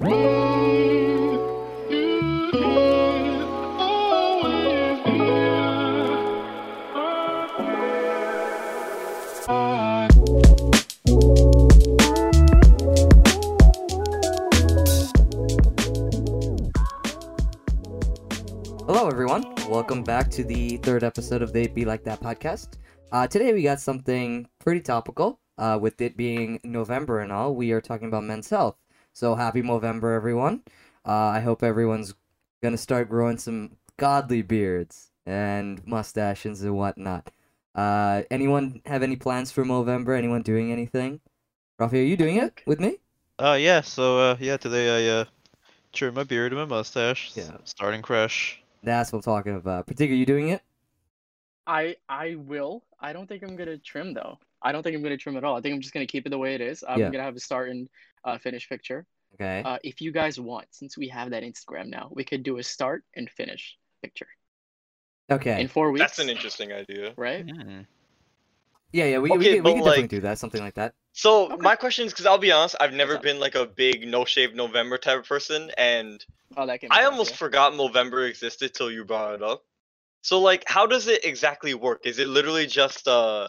Hello, everyone. Welcome back to the third episode of the Be Like That podcast. Uh, today we got something pretty topical. Uh, with it being November and all, we are talking about men's health. So happy November, everyone. Uh, I hope everyone's gonna start growing some godly beards and mustaches and whatnot. Uh, anyone have any plans for November? Anyone doing anything? Rafi, are you doing it with me? Uh, yeah. So, uh, yeah, today I uh trimmed my beard and my mustache. Yeah. Starting fresh. That's what I'm talking about. Particular, you doing it? I I will. I don't think I'm gonna trim though. I don't think I'm gonna trim at all. I think I'm just gonna keep it the way it is. I'm Yeah. gonna have a start and uh, finish picture. Okay. Uh, if you guys want, since we have that Instagram now, we could do a start and finish picture okay. in four weeks. That's an interesting idea. right? Hmm. Yeah, yeah, we, we, Okay, can, we but, can definitely do that. Something like that. So Okay. my question is because I'll be honest, I've never been like a big no shave November type of person, and Oh, that. I almost forgot November existed till you brought it up. So like, how does it exactly work? Is it literally just uh,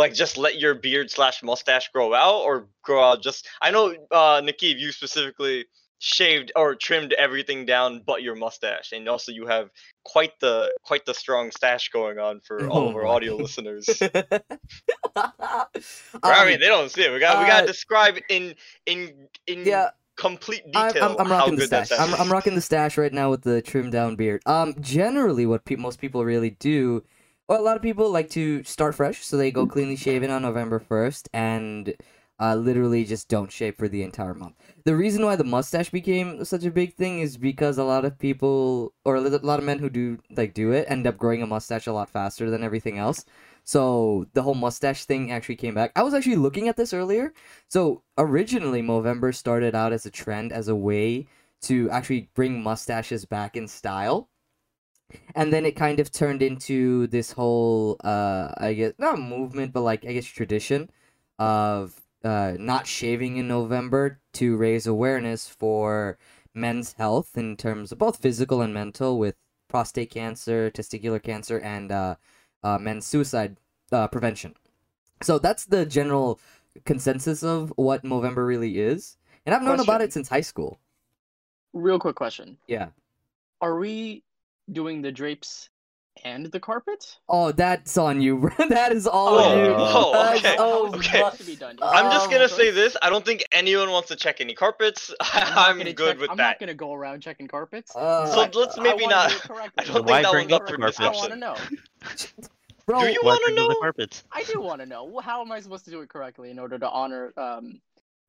like just let your beard slash mustache grow out, or grow out just? I know uh, Nikki, you specifically shaved or trimmed everything down but your mustache, and also you have quite the quite the strong stash going on for all of Oh our audio listeners. I Um, mean, they don't see it. We got we gotta uh, describe in in in yeah, complete I, detail I'm, I'm rocking the good that stash. stash I'm. I'm rocking the stash right now with the trimmed down beard. Um, generally, what pe- most people really do, well, a lot of people like to start fresh, so they go cleanly shaven on November first, and uh, literally just don't shave for the entire month. The reason why the mustache became such a big thing is because a lot of people, or a lot of men who do like do it, end up growing a mustache a lot faster than everything else. So the whole mustache thing actually came back. I was actually looking at this earlier. So originally, Movember started out as a trend, as a way to actually bring mustaches back in style. And then it kind of turned into this whole, uh, I guess, not movement, but like, I guess, tradition of uh, not shaving in November to raise awareness for men's health in terms of both physical and mental with prostate cancer, testicular cancer, and uh, uh, men's suicide uh, prevention. So that's the general consensus of what Movember really is. And I've known about it since high school. Real quick question: Yeah. Are we doing the drapes and the carpet? Oh, that's on you, that is all Oh, on you. oh, okay, all How is okay. supposed to be? I'm just gonna Oh, say this. I don't think anyone wants to check any carpets. I'm, I'm good check- with I'm that. not gonna go around checking carpets. Uh, So But let's maybe wanna not- do. I don't Why think that bring one's up up for the I carpet? want to know. bro, Do you wanna bring up the know? carpets? I do want to know. How am I supposed to do it correctly in order to honor um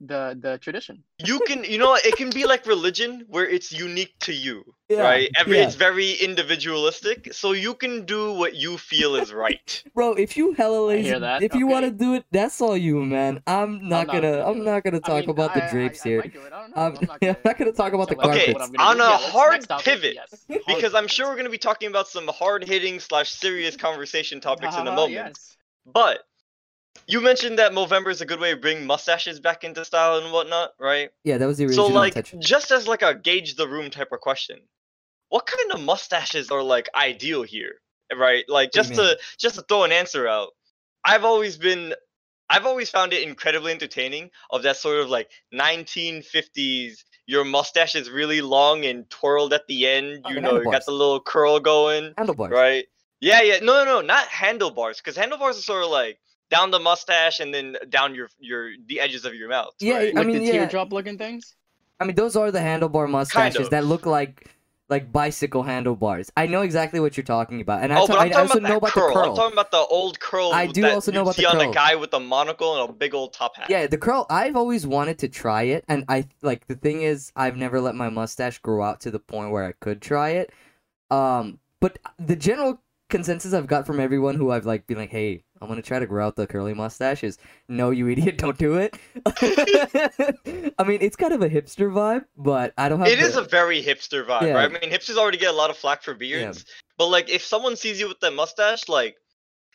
the the tradition? You can, you know, it can be like religion where it's unique to you, Yeah, right? Every yeah. it's very individualistic, so you can do what you feel is right. bro, if you hella lazy, hear that. if you want to do it, that's all you, man. I'm not not gonna, gonna I'm not gonna I talk mean, about the I- I- drapes I here. might I I'm, I'm not gonna, I'm not gonna talk about the tell Okay, what on a Yeah, hard next pivot, yes. Because I'm sure we're gonna be talking about some hard hitting slash serious conversation topics in a Ah, moment. Yes. But you mentioned that Movember is a good way to bring mustaches back into style and whatnot, right? Yeah, that was the original. So like intention. just as like a gauge the room type of question. What kind of mustaches are like ideal here? Right? Like What do you just to just to throw an answer out. I've always been I've always found it incredibly entertaining of that sort of like 1950s your mustache is really long and twirled at the end, Oh, you know, you got the little curl going, Handlebars. right? Yeah, yeah. No, no, no, not handlebars cuz handlebars are sort of like down the mustache and then down your your the edges of your mouth. Yeah, right? I mean, the yeah. teardrop looking things. I mean, those are the handlebar mustaches of. that look like like bicycle handlebars. I know exactly what you're talking about, and I, oh, also, but I'm I talking also about know about curl. the curl. I'm talking about the old curl. I do that also know you about the see on curl. a guy with the monocle and a big old top hat. Yeah, the curl. I've always wanted to try it, and I like the thing is, I've never let my mustache grow out to the point where I could try it. Um, but the general consensus I've got from everyone who I've like been like, "Hey, I'm gonna try to grow out the curly mustache," is no, you idiot, don't do it. I mean, it's kind of a hipster vibe, but I don't have. It the... is a very hipster vibe, Yeah. right? I mean, hipsters already get a lot of flack for beards, but like if someone sees you with that mustache, like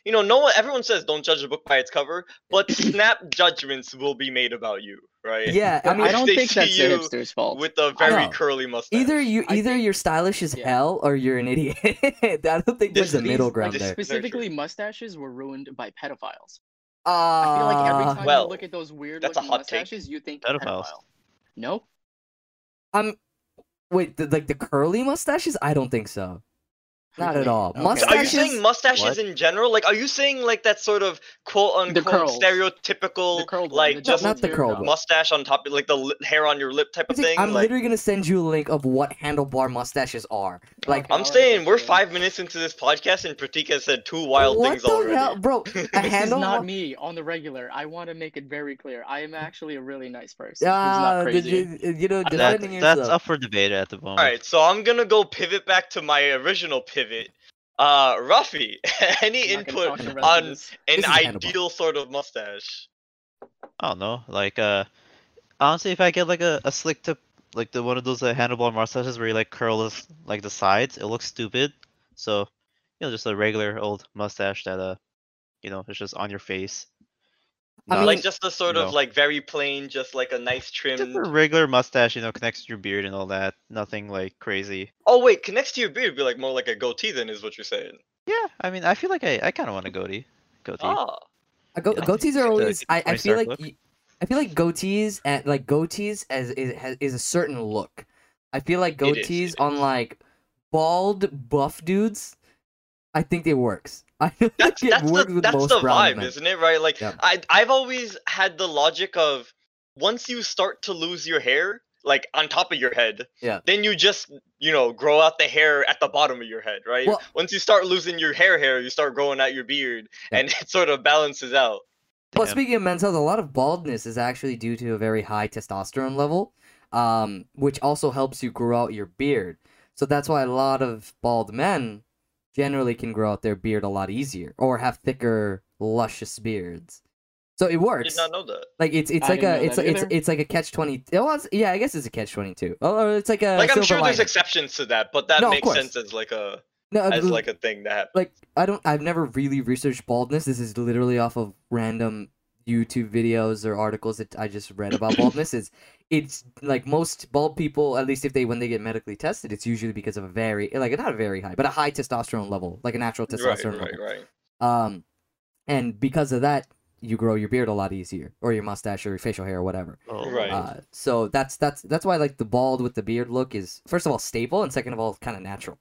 you know, no one, everyone says don't judge a book by its cover, but snap judgments will be made about you, right? Yeah, I I, mean, if don't think that's see the you hipster's fault. With a very curly mustache. either you I either think- you're stylish as Yeah. hell or you're an idiot. I don't think there's a This- middle ground like, there. Specifically, mustaches were ruined by pedophiles. Uh, I feel like every time well, you look at those weird that's a looking hot take. you think Pedophiles. pedophile. No, I'm wait, the, like the curly mustaches? I don't think so. Not at all. Okay. So are you saying mustaches What? in general? Like, are you saying like that sort of quote unquote stereotypical, The curled like the just Not the curled teardrop. one. mustache on top, of like the li- hair on your lip type of thing? I'm like, literally gonna send you a link of what handlebar mustaches are. Like, I'm saying we're five minutes into this podcast and Pratik has said two wild what things the already. hell, bro? A This is not me on the regular. I want to make it very clear. I am actually a really nice person. Ah, who's not did crazy. you, you know, I'm That, that's yourself. up for debate at the moment. All right, so I'm gonna go pivot back to my original pivot. Uh, Rafi, any I'm not gonna input talk the rest of on an This is Hannibal. ideal sort of mustache? I don't know. Like, uh, honestly, if I get like a, a slick tip, like the one of those uh, handlebar mustaches where you like curl this, like the sides, it looks stupid. So, you know, just a regular old mustache that uh, you know, is just on your face. I mean- like just a sort of no. like very plain, just like a nice trim. just a regular mustache, you know, connects to your beard and all that. Nothing like crazy. Oh wait, connects to your beard, be like more like a goatee then, is what you're saying. Yeah, I mean, I feel like I, I kind of want a goatee. Goatee. Ah, Uh, go- Yeah. goatees are always. I, I feel like. look. y- I feel like goatees and like goatees as is is a certain look. I feel like It is, goatees it on like bald buff dudes. I think it works. I that's like it that's works the that's most the vibe, men. isn't it? Right? Like Yeah. I I've always had the logic of once you start to lose your hair, like on top of your head, Yeah. then you just you know grow out the hair at the bottom of your head, right? Well- once you start losing your hair hair, you start growing out your beard, Yeah. and it sort of balances out. Well, Damn. speaking of men's health, a lot of baldness is actually due to a very high testosterone level, um, which also helps you grow out your beard. So that's why a lot of bald men generally can grow out their beard a lot easier or have thicker, luscious beards. So it I works. did not know that. Like it's it's I like a it's that it's it's like a catch twenty. Well, it's- yeah, I guess it's a catch twenty two. Oh, it's like a like I'm silver sure there's exceptions to that, but that No, makes sense as like a no, as uh, like a thing that happens. like I don't I've never really researched baldness. This is literally off of random YouTube videos or articles that I just read about baldness. Is it's like most bald people, at least if they when they get medically tested, it's usually because of a very like not a very high, but a high testosterone level, like a natural Right, testosterone right, level. right. Um, and because of that, you grow your beard a lot easier, or your mustache, or your facial hair, or whatever. Oh, Right. Uh, so that's that's that's why like the bald with the beard look is first of all stable, and second of all kind of natural.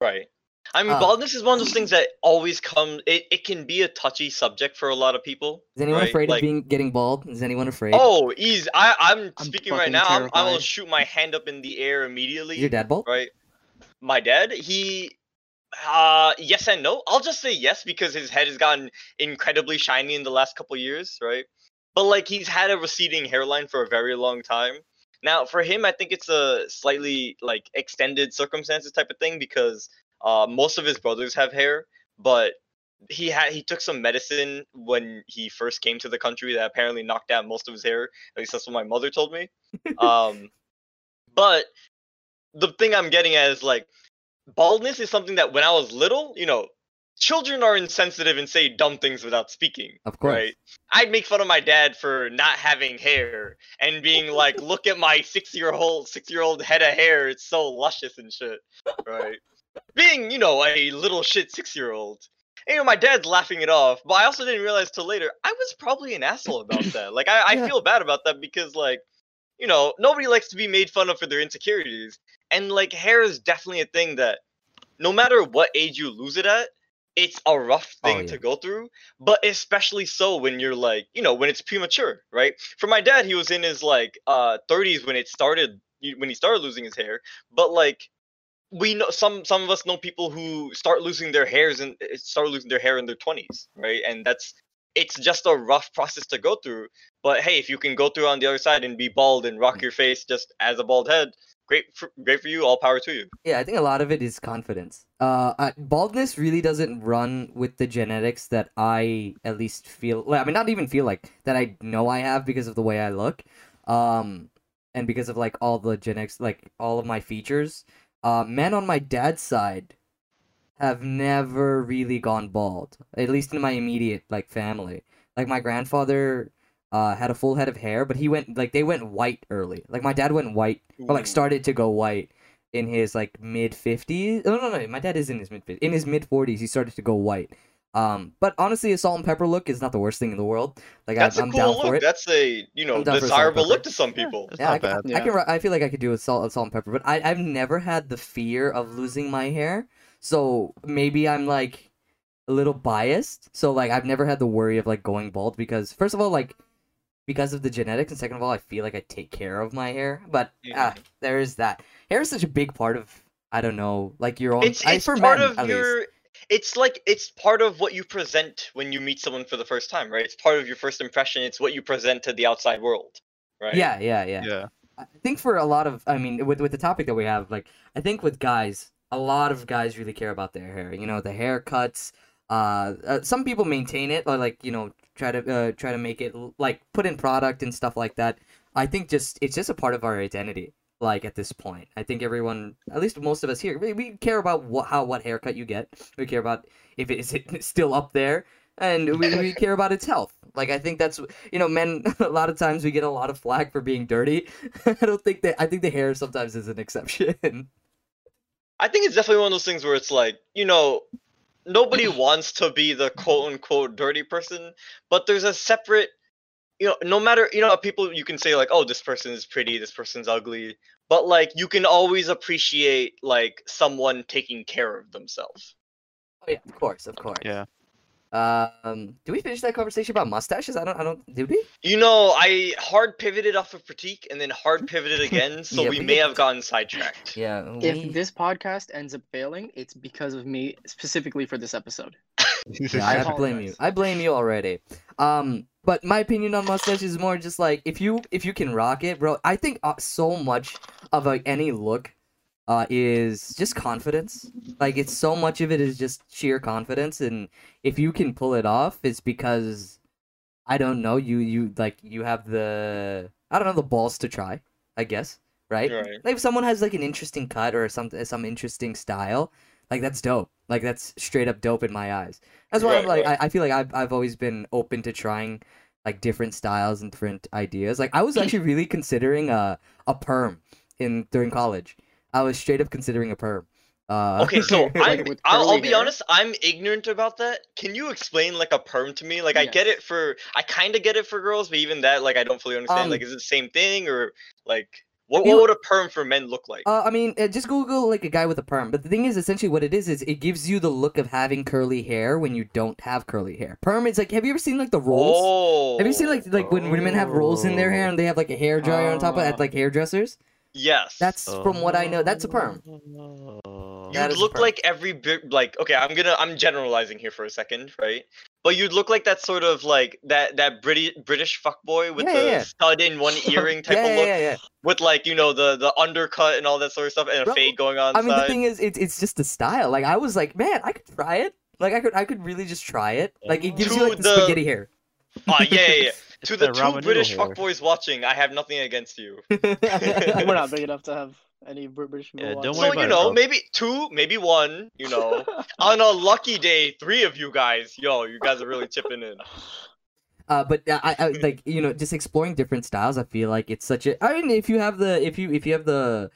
Right. I mean, Uh, baldness is one of those things that always come. It, it can be a touchy subject for a lot of people. Is anyone right? afraid Like- of being getting bald? Is anyone afraid? Oh, ease. I I'm, I'm speaking right fucking now. I'm, I will shoot my hand up in the air immediately. Is your dad bald? Right. My dad, he. Uh, yes and no. I'll just say yes because his head has gotten incredibly shiny in the last couple years, right? But like he's had a receding hairline for a very long time. Now, for him, I think it's a slightly like extended circumstances type of thing because uh, most of his brothers have hair, but he had he took some medicine when he first came to the country that apparently knocked out most of his hair. At least that's what my mother told me. um, but the thing I'm getting at is like baldness is something that when I was little, you know, children are insensitive and say dumb things without speaking. Of course. Right. I'd make fun of my dad for not having hair and being like, look at my six year old six year old head of hair, it's so luscious and shit. Right. Being, you know, a little shit six year old. You know, my dad's laughing it off, but I also didn't realize till later I was probably an asshole about that. Like I, I Yeah. feel bad about that because like, you know, nobody likes to be made fun of for their insecurities. And like hair is definitely a thing that no matter what age you lose it at, it's a rough Oh, thing yeah. to go through, but especially so when you're like, you know, when it's premature, right? For my dad, he was in his like uh 30s when it started when he started losing his hair, but like we know some some of us know people who start losing their hairs and eh, start losing their hair in their 20s, right? And that's it's just a rough process to go through. But hey, if you can go through on the other side and be bald and rock your face just as a bald head, great for, great for you. All power to you. Yeah, I think a lot of it is confidence. Uh, uh, baldness really doesn't run with the genetics that I at least feel. Like, I mean, not even feel like that. I know I have because of the way I look, um, and because of like all the genetics, like all of my features. Uh, men on my dad's side have never really gone bald. At least in my immediate like family. Like my grandfather uh had a full head of hair, but he went like they went white early. Like my dad went white or like started to go white in his like mid 50s. No, no, no. My dad is in his mid in his mid 40s. He started to go white. Um, but honestly, a salt and pepper look is not the worst thing in the world. Like That's I, a I'm cool down look. for it. That's a you know I'm down for salt and desirable look to some people. It's Yeah, I not can, bad. I can. I feel like I could do a salt, a salt and pepper, but I, I've never had the fear of losing my hair. So maybe I'm like a little biased. So like I've never had the worry of like going bald because first of all, like because of the genetics, and second of all, I feel like I take care of my hair. But ah, Mhm. there is that. Hair is such a big part of I don't know, like your own. It's I, it's for part men, of at least. Your. It's like it's part of what you present when you meet someone for the first time, right? It's part of your first impression. It's what you present to the outside world, right? Yeah, yeah, yeah. Yeah. I think for a lot of, I mean, with with the topic that we have, like I think with guys, a lot of guys really care about their hair. You know, the haircuts. Uh, uh some people maintain it, or like you know, try to uh, try to make it like put in product and stuff like that. I think just it's just a part of our identity. Like at this point, I think everyone, at least most of us here, we, we care about what how what haircut you get. We care about if it is it still up there, and we, we care about its health. Like I think that's you know, men. A lot of times we get a lot of flack for being dirty. I don't think that. I think the hair sometimes is an exception. I think it's definitely one of those things where it's like, you know, nobody wants to be the quote unquote dirty person, but there's a separate, you know, no matter, you know, people you can say like, oh, this person is pretty, this person's ugly, but like you can always appreciate like someone taking care of themselves. Oh yeah, of course, of course. Yeah. Um, did we finish that conversation about mustaches? I don't. I don't. Did we? You know, I hard pivoted off of Pratik and then hard pivoted again, so Yeah, we we may have gotten sidetracked. Yeah. We... If this podcast ends up failing, it's because of me specifically for this episode. Yeah, I I blame you. I blame you already. Um, but my opinion on mustache is more just like if you if you can rock it, bro. I think uh, so much of like any look, uh, is just confidence. Like it's so much of it is just sheer confidence, and if you can pull it off, it's because I don't know you you like you have the I don't know the balls to try. I guess right. Right. Like if someone has like an interesting cut or some some interesting style, like that's dope. Like that's straight up dope in my eyes. That's why I'm like right. I, I feel like I've I've always been open to trying like different styles and different ideas. Like I was actually really considering a a perm in during college. I was straight up considering a perm. Uh, Okay, so Like I'm, I'll, I'll be honest, I'm ignorant about that. Can you explain like a perm to me? Like I get it for, I kind of get it for girls, but even that, like I don't fully understand. Um, like, is it the same thing or like what, what would a perm for men look like? Uh, I mean, uh, just Google like a guy with a perm. But the thing is, essentially, what it is is it gives you the look of having curly hair when you don't have curly hair. Perm is like, have you ever seen like the rolls? Oh, Have you seen like like when women have rolls in their hair and they have like a hair dryer on top of it at like hairdressers? yes. That's from what I know. That's a perm. Oh. That You'd is a look perm. like every bit like okay, I'm gonna I'm generalizing here for a second, right? But you'd look like that sort of like that that British British fuckboy with Yeah, the yeah, yeah. stud in one earring type yeah, of look, yeah, yeah. with like you know the the undercut and all that sort of stuff, and a fade going on. I mean, the thing is, it's it's just the style. Like I was like, man, I could try it. Like I could I could really just try it. Like it gives you like the, the- spaghetti hair. Ah, yeah, yeah, yeah. To the the two British noodle hair. fuckboys watching, I have nothing against you. We're not big enough to have any British people. Yeah, don't worry So about you know, bro. maybe two, maybe one. You know, on a lucky day, three of you guys, yo, you guys are really chipping in. Uh, but uh, I, I like you know just exploring different styles. I feel like it's such a. I mean, if you have the if you if you have the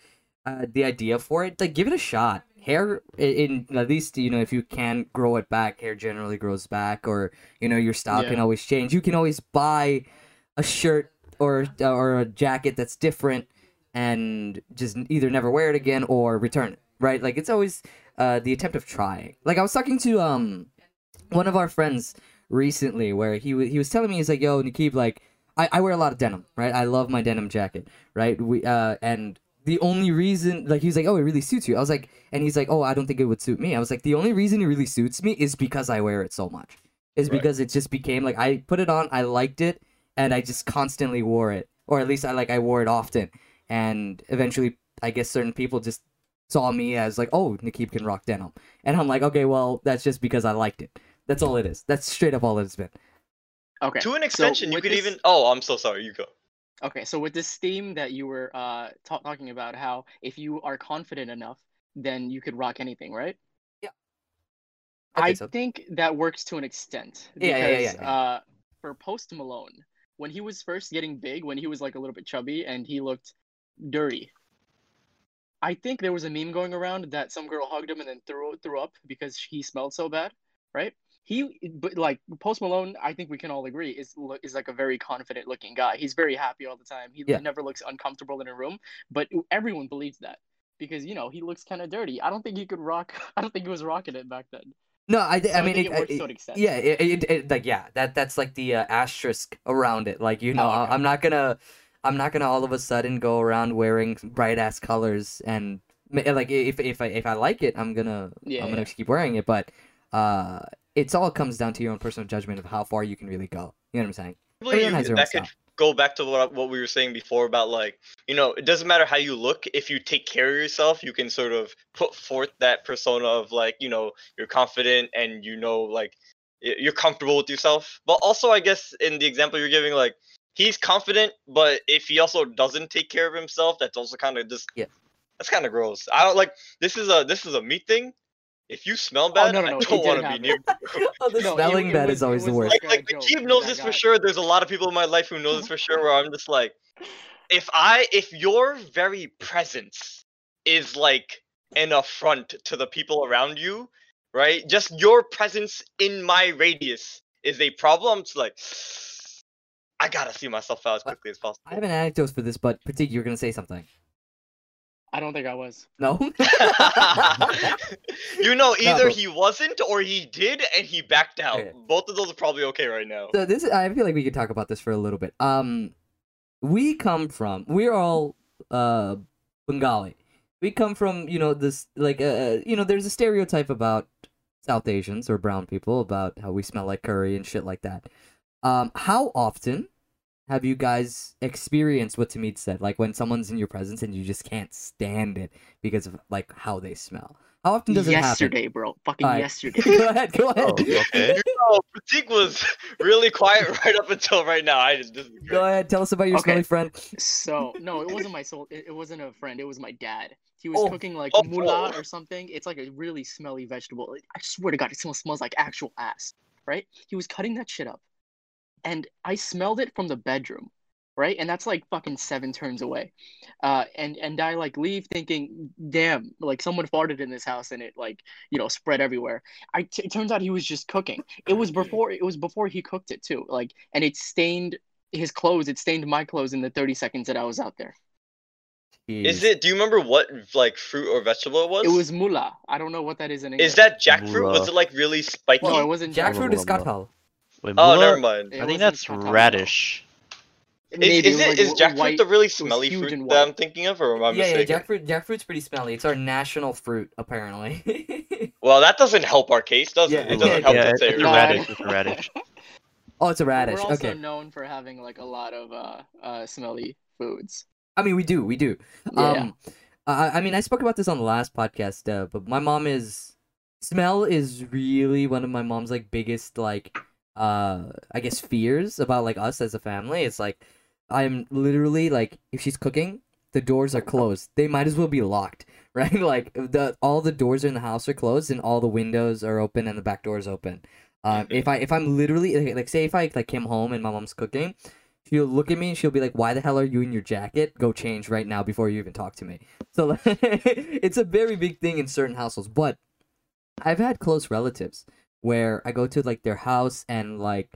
uh, the idea for it, like give it a shot. Hair in, in at least you know if you can grow it back, hair generally grows back, or you know your style can always change. You can always buy a shirt or or a jacket that's different and just either never wear it again or return it. Right? Like it's always uh, the attempt of trying. Like I was talking to um one of our friends recently where he wa- he was telling me he's like, "Yo, Nikib, like I, I wear a lot of denim, right? I love my denim jacket, right? We uh and the only reason like he was like, "Oh, it really suits you." I was like, and he's like, "Oh, I don't think it would suit me." I was like, "The only reason it really suits me is because I wear it so much. Is Right. because it just became like I put it on, I liked it, and I just constantly wore it, or at least I like I wore it often, and eventually I guess certain people just saw me as like, "Oh, Nikib can rock denim," and I'm like, "Okay, well, that's just because I liked it." That's all it is. That's straight up all it's been. Okay. To an so extension, you could this- even. Oh, I'm so sorry. You go. Okay, so with this theme that you were uh ta- talking about, how if you are confident enough, then you could rock anything, right? Yeah. I so. think that works to an extent. Yeah, yeah, yeah, because, yeah, yeah. Uh, for Post Malone, when he was first getting big, when he was like a little bit chubby and he looked dirty, I think there was a meme going around that some girl hugged him and then threw threw up because he smelled so bad, right? He, but like Post Malone, I think we can all agree is is like a very confident looking guy. He's very happy all the time. He Yeah. never looks uncomfortable in a room, but everyone believes that because you know he looks kind of dirty. I don't think he could rock. I don't think he was rocking it back then. No, I, So I mean, it, it it- extent. yeah, it, it, it, like yeah, that that's like the uh, asterisk around it. Like you know, Oh, okay. I'm not gonna, I'm not gonna all of a sudden go around wearing bright ass colors and like if if I if I like it, I'm gonna Yeah, I'm gonna yeah. keep wearing it. But uh, it's all comes down to your own personal judgment of how far you can really go. You know what I'm saying? You- has their own that could style. go back to what what we were saying before about like you know it doesn't matter how you look if you take care of yourself you can sort of put forth that persona of like you know you're confident and you know like you're comfortable with yourself but also i guess in the example you're giving like he's confident but if he also doesn't take care of himself that's also kind of just Yeah. that's kind of gross i don't like this is a this is a me thing if you smell oh, bad Oh, no, no, no, i it don't want to be near oh, No, smelling bad was- is always the worst. like- like, like the joke Keeb for knows that this for guy. sure. There's a lot of people in my life who know this for sure. Where I'm just like, if I, if your very presence is like an affront to the people around you, right? Just your presence in my radius is a problem. It's like, I gotta see myself out as quickly as possible. I have an anecdote for this, but Pratik, you're gonna say something. I don't think I was. No. you know, either but- he wasn't or he did and he backed out. Okay. Both of those are probably okay right now. So this, I feel like we could talk about this for a little bit. Um, we come from, we're all uh Bengali. We come from, you know, this like uh, you know, there's a stereotype about South Asians or brown people about how we smell like curry and shit like that. Um, how often have you guys experienced what Tamid said, like when someone's in your presence and you just can't stand it because of like how they smell? How often does it happen? yesterday, bro. Fucking Alright. yesterday. go ahead, go ahead. Oh, okay. You know, Pratik was really quiet right up until right now. I just, this is Go ahead, tell us about your Okay. smelly friend. So no, it wasn't my soul. It, it wasn't a friend. It was my dad. He was Oh. cooking like Oh. mula or something. It's like a really smelly vegetable. I swear to God, it smells smells like actual ass. Right? He was cutting that shit up, and I smelled it from the bedroom. Right? And that's like fucking seven turns away. Uh, and and I like leave thinking, damn, like someone farted in this house and it like you know spread everywhere. I t- it turns out he was just cooking. It was before it was before he cooked it too. Like and it stained his clothes. It stained my clothes in the 30 seconds that I was out there. Is Jeez. it? Do you remember what like fruit or vegetable it was? It was mula. I don't know what that is in English. Is that jackfruit? Was it like really spiky? No, it wasn't Jackfruit is Blah, blah, blah. katal. Wait, oh, mula? never mind. It I think that's katal, radish. Is, Maybe is was it like is jackfruit white- the really smelly fruit that white. I'm thinking of, or am I Yeah, yeah, jackfruit. Jackfruit's pretty smelly. It's our national fruit, apparently. Well, that doesn't help our case, does Yeah, it? It doesn't yeah, help yeah, that it's say a radish. It's a radish. oh, it's a radish. We're also Okay. known for having like a lot of uh, uh smelly foods. I mean, we do, we do. Yeah. Um, I, I mean, I spoke about this on the last podcast, uh, but my mom is smell is really one of my mom's like biggest like uh I guess fears about like us as a family. It's like I'm literally like if she's cooking, the doors are closed. They might as well be locked, right? Like the all the doors in the house are closed and all the windows are open and the back door is open. Um, if I if I'm literally like, like say if I like came home and my mom's cooking, she'll look at me and she'll be like, "Why the hell are you in your jacket? Go change right now before you even talk to me." So like, it's a very big thing in certain households. But I've had close relatives where I go to like their house and like,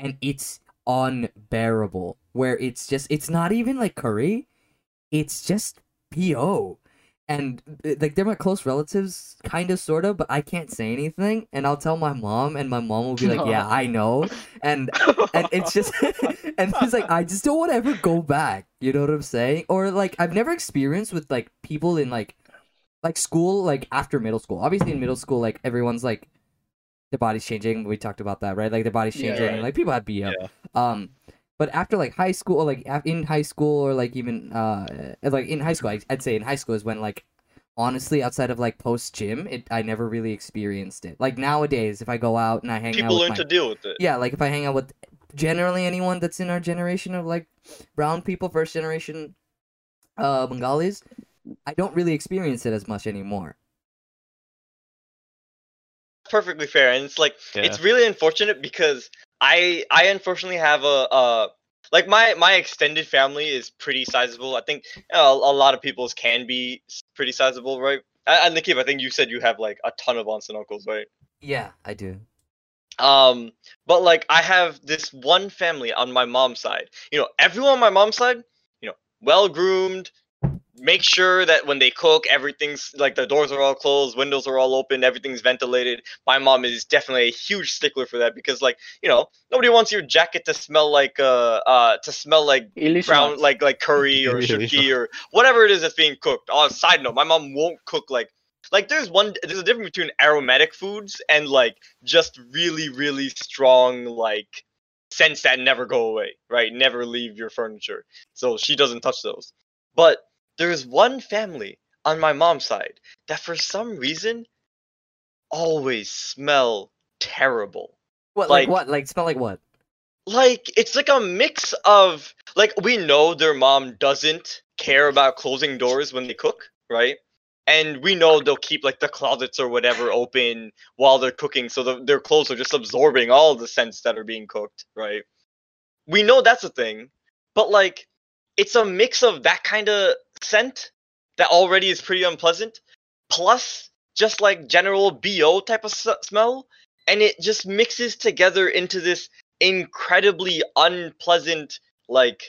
and it's unbearable. Where it's just it's not even like curry, it's just po. And uh, like they're my close relatives, kind of, sort of, but I can't say anything. And I'll tell my mom, and my mom will be like, "Yeah, I know." And and it's just and it's like I just don't want to ever go back. You know what I'm saying? Or like I've never experienced with like people in like like school, like after middle school. Obviously in middle school, like everyone's like their body's changing. We talked about that, right? Like their body's Yeah, changing. right. Like people have BO. Yeah. Um, but after like high school, like in high school, or like even uh, like in high school, I'd say in high school is when like honestly outside of like post gym, it I never really experienced it. Like nowadays, if I go out and I hang out People with learn my to deal with it. yeah, like if I hang out with generally anyone that's in our generation of like brown people, first generation uh Bengalis, I don't really experience it as much anymore. Perfectly fair, and it's like Yeah. it's really unfortunate because I I unfortunately have a uh like my my extended family is pretty sizable. I think you know, a, a lot of people's can be s- pretty sizable, right? And Nikki, I think you said you have like a ton of aunts and uncles, right? Yeah, I do. Um, but like I have this one family on my mom's side. You know, everyone on my mom's side, you know, well groomed. Make sure that when they cook, everything's like the doors are all closed, windows are all open, everything's ventilated. My mom is definitely a huge stickler for that because, like, you know, nobody wants your jacket to smell like uh uh to smell like brown like like curry or Yeah, shutki or whatever it is that's being cooked. On side note, my mom won't cook like like there's one there's a difference between aromatic foods and like just really really strong like scents that never go away, right? Never leave your furniture. So she doesn't touch those. But there's one family on my mom's side that for some reason always smell terrible What like, Like- what? Like smell like what? like it's like a mix of like we know their mom doesn't care about closing doors when they cook right and we know they'll keep like the closets or whatever open while they're cooking so the, their clothes are just absorbing all the scents that are being cooked right we know that's a thing but like it's a mix of that kind of scent that already is pretty unpleasant plus just like general bo type of s- smell and it just mixes together into this incredibly unpleasant like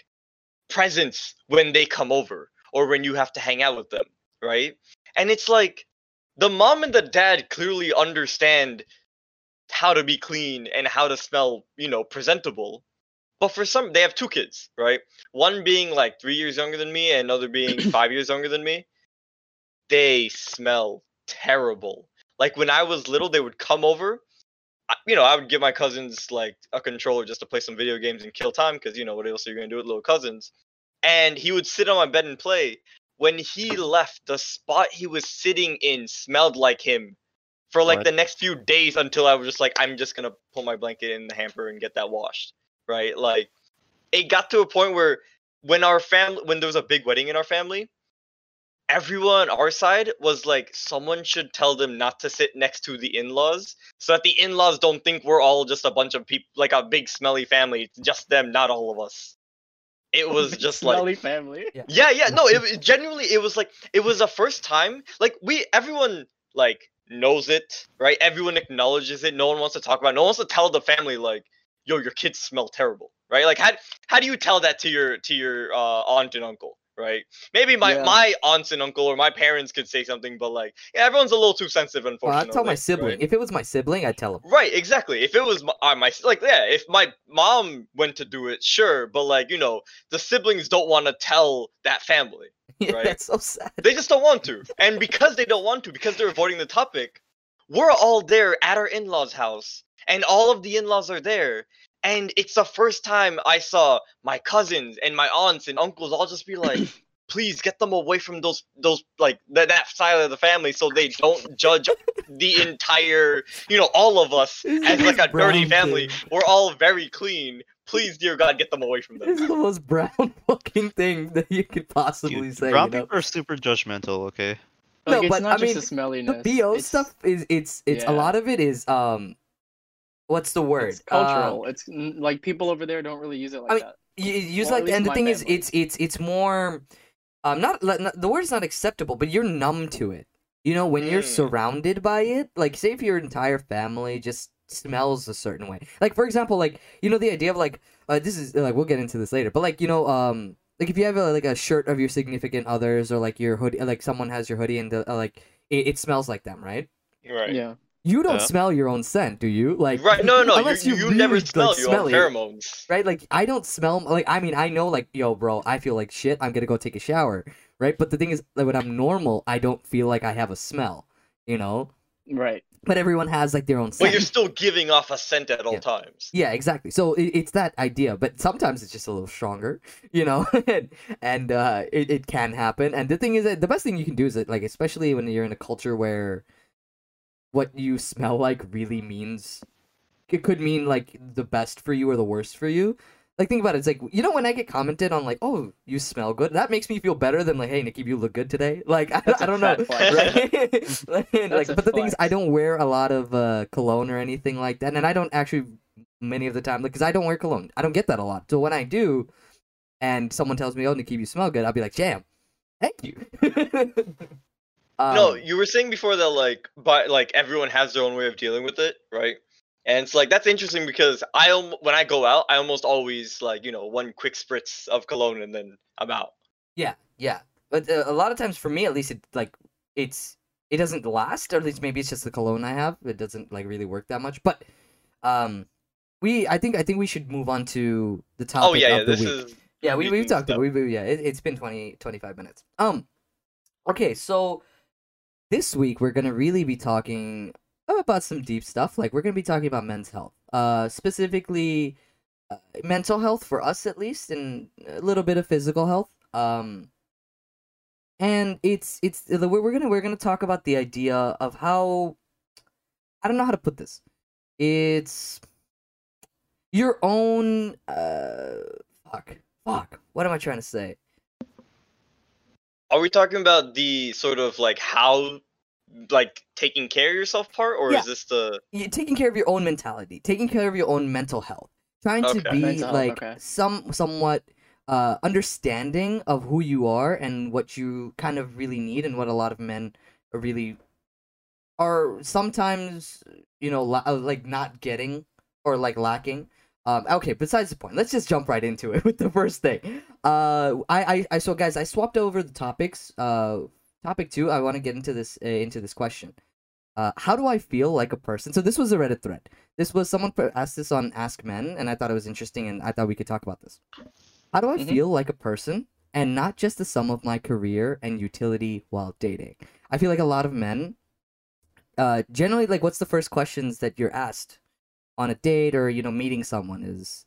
presence when they come over or when you have to hang out with them, right? And it's like the mom and the dad clearly understand how to be clean and how to smell, you know, presentable. But for some they have two kids, right? One being like 3 years younger than me and another being 5 years younger than me. They smell terrible. Like when I was little they would come over you know, I would give my cousins like a controller just to play some video games and kill time because you know what else are you gonna do with little cousins? And he would sit on my bed and play. When he left, the spot he was sitting in smelled like him for like What? the next few days until I was just like, I'm just gonna pull my blanket in the hamper and get that washed, right? Like, it got to a point where when our family, when there was a big wedding in our family, everyone on our side was like, someone should tell them not to sit next to the in-laws so that the in-laws don't think we're all just a bunch of people like a big smelly family it's just them not all of us it was just like smelly family. yeah yeah no it, it genuinely it was like it was the first time like we everyone like knows it right everyone acknowledges it no one wants to talk about it no one wants to tell the family like yo your kids smell terrible right like how, how do you tell that to your to your uh, aunt and uncle right maybe my Yeah. my aunts and uncle or my parents could say something but like yeah, everyone's a little too sensitive Well, unfortunately I'd tell my sibling. right? If it was my sibling, I'd tell him. Right, exactly. If it was my, uh, my like, yeah, if my mom went to do it, sure, but like, you know, the siblings don't want to tell that family. Yeah, Right. that's so sad. They just don't want to, and because they don't want to, because they're avoiding the topic, we're all there at our in-laws' house, and all of the in-laws are there, and it's the first time I saw my cousins and my aunts and uncles all just be like. Please get them away from those those like that, that side of the family so they don't judge the entire you know all of us This as like a dirty family. thing. We're all very clean. Please, dear God, get them away from This is the most brown fucking thing that you could possibly Dude, say. brown you know? people are super judgmental. Okay. Like, No, it's but, not I just mean, the smelliness. The BO it's- stuff is it's it's a lot of it is um, what's the word? It's cultural. it's mm, like people over there don't really use it like I mean, that. You use Well, like, and the my thing is, it's it's it's more, um, not, like, not the word is not acceptable, but you're numb to it. You know, when you're Mm. surrounded by it, like say if your entire family just smells a certain way. Like for example, like you know the idea of like uh, this is like we'll get into this later, but like you know um like if you have a, like a shirt of your significant others or like your hoodie, like someone has your hoodie and the, uh, like it, it smells like them, right? Right. Yeah. You don't Yeah. smell your own scent, do you? Like Right. No, no, no. unless You, you, never really, smell like, your smell own it pheromones. right? Like I don't smell like I mean I know like yo bro I feel like shit I'm gonna go take a shower right but the thing is like when I'm normal I don't feel like I have a smell you know Right. but everyone has like their own But you're still giving off a scent at all Yeah. times. yeah exactly so it, it's that idea but sometimes it's just a little stronger you know and, and uh it, it can happen and the thing is that the best thing you can do is that like especially when you're in a culture where what you smell like really means it could mean like the best for you or the worst for you Like think about it. It's like you know when I get commented on like, "Oh, you smell good," that makes me feel better than like, "Hey, Nikki, you look good today." Like I, I don't know, right? like, like, but the thing is, I don't wear a lot of uh, cologne or anything like that, and I don't actually many of the time because I don't wear cologne. I don't get that a lot. So when I do, and someone tells me, "Oh, Nikki, you smell good," I'll be like, "Jam, thank you." No, Um, you were saying before that like, but like everyone has their own way of dealing with it, right? And it's like that's interesting because I when I go out, I almost always like you know one quick spritz of cologne and then I'm out. Yeah, yeah. But uh, a lot of times, for me at least, it like it's it doesn't last, or at least maybe it's just the cologne I have. It doesn't like really work that much. But um, we I think I think we should move on to the topic oh yeah, yeah. of the This week. is yeah, we we've talked stuff. about we, we yeah. It, it's been 20, 25 minutes. Um, okay, so this week we're gonna really be talking about some deep stuff. Like we're gonna be talking about men's health, uh, specifically uh, mental health for us at least, and a little bit of physical health. Um, and it's it's we're we're gonna we're gonna talk about the idea of how I don't know how to put this. It's your own uh fuck fuck. What am I trying to say? Are we talking about the sort of like how, like taking care of yourself part, or Yeah. is this the? you taking care of your own mentality, taking care of your own mental health, trying to be Mental like okay. some somewhat uh understanding of who you are and what you kind of really need and what a lot of men are really are sometimes you know la- uh, like not getting or like lacking um okay besides the point let's just jump right into it with the first thing uh i i, I so guys i swapped over the topics uh topic two i want to get into this uh, into this question uh, how do I feel like a person? So this was a Reddit thread. This was someone asked this on Ask Men, and I thought it was interesting, and I thought we could talk about this. How do I Mhm. feel like a person, and not just the sum of my career and utility while dating? I feel like a lot of men, uh, generally, like, what's the first questions that you're asked on a date or you know meeting someone is,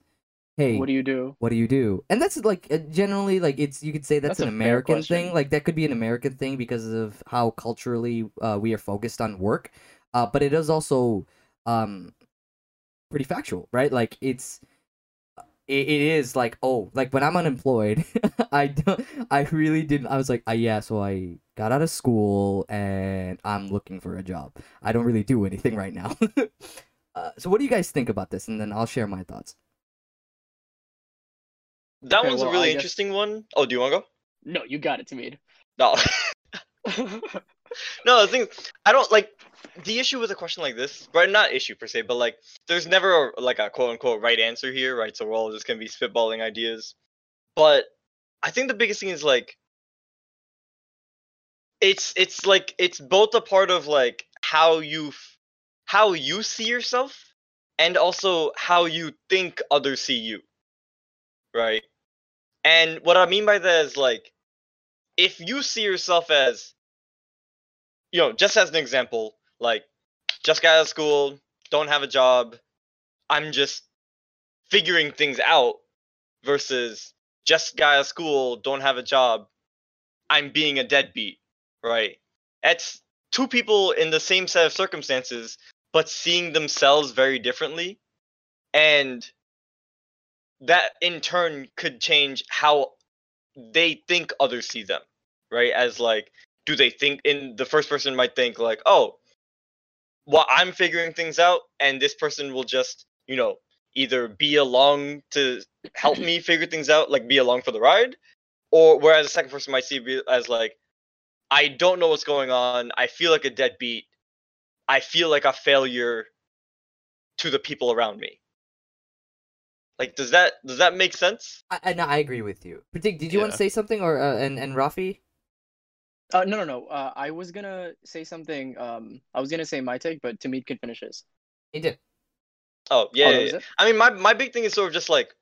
"Hey, What do you do? what do you do? And that's like uh, generally like it's you could say that's, That's an american thing. Like that could be an american thing because of how culturally uh, we are focused on work. Uh, but it is also um pretty factual right? Like it's it, it is like oh like when i'm unemployed i don't i really didn't i was like uh, yeah so i got out of school and i'm looking for a job. I don't really do anything right now uh, so what do you guys think about this and then i'll share my thoughts That Okay, one's well, a really guess- interesting one. Oh, do you want to go? No, you got it, Tamid. No. no, the thing I don't like the issue with a question like this, right? Not issue per se, but like there's never a, like a quote unquote right answer here, right? So we're all just gonna be spitballing ideas. But I think the biggest thing is like it's it's like it's both a part of like how you f- how you see yourself and also how you think others see you. Right? And what I mean by that is like if you see yourself as you know, just as an example, like just got out of school, don't have a job, I'm just figuring things out versus just got out of school, don't have a job, I'm being a deadbeat, right? That's two people in the same set of circumstances, but seeing themselves very differently. And that in turn could change how they think others see them, right? As like, do they think in the first person might think like, oh, well, I'm figuring things out, and this person will just, you know, either be along to help me figure things out, like be along for the ride, or whereas the second person might see it as like, I don't know what's going on. I feel like a deadbeat. I feel like a failure to the people around me. Like, does that does that make sense? I, I, no, I agree with you. Pratik, did you want to say something, or uh, and and Rafi? Uh, no, no, no. Uh, I was gonna say something. Um, I was gonna say my take, but Tamid can finish his. He did. Oh yeah, oh, yeah, yeah. I mean, my my big thing is sort of just like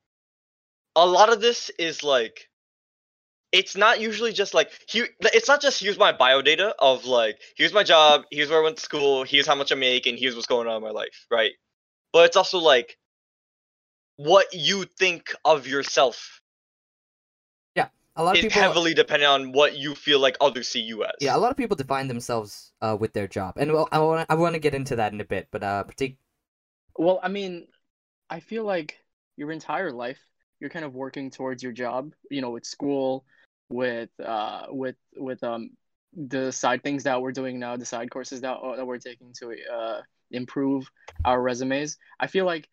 a lot of this is like it's not usually just like here. It's not just here's my bio data of like here's my job, here's where I went to school, here's how much I make, and here's what's going on in my life, right? But it's also like what you think of yourself Yeah. A lot of is people. heavily dependent on what you feel like others see you as. Yeah, a lot of people define themselves uh, with their job, and well, I want I want to get into that in a bit. But uh, Pratik, Well, I mean, I feel like your entire life, you're kind of working towards your job, you know, with school, with uh with with um the side things that we're doing now, the side courses that that we're taking to uh improve our resumes. I feel like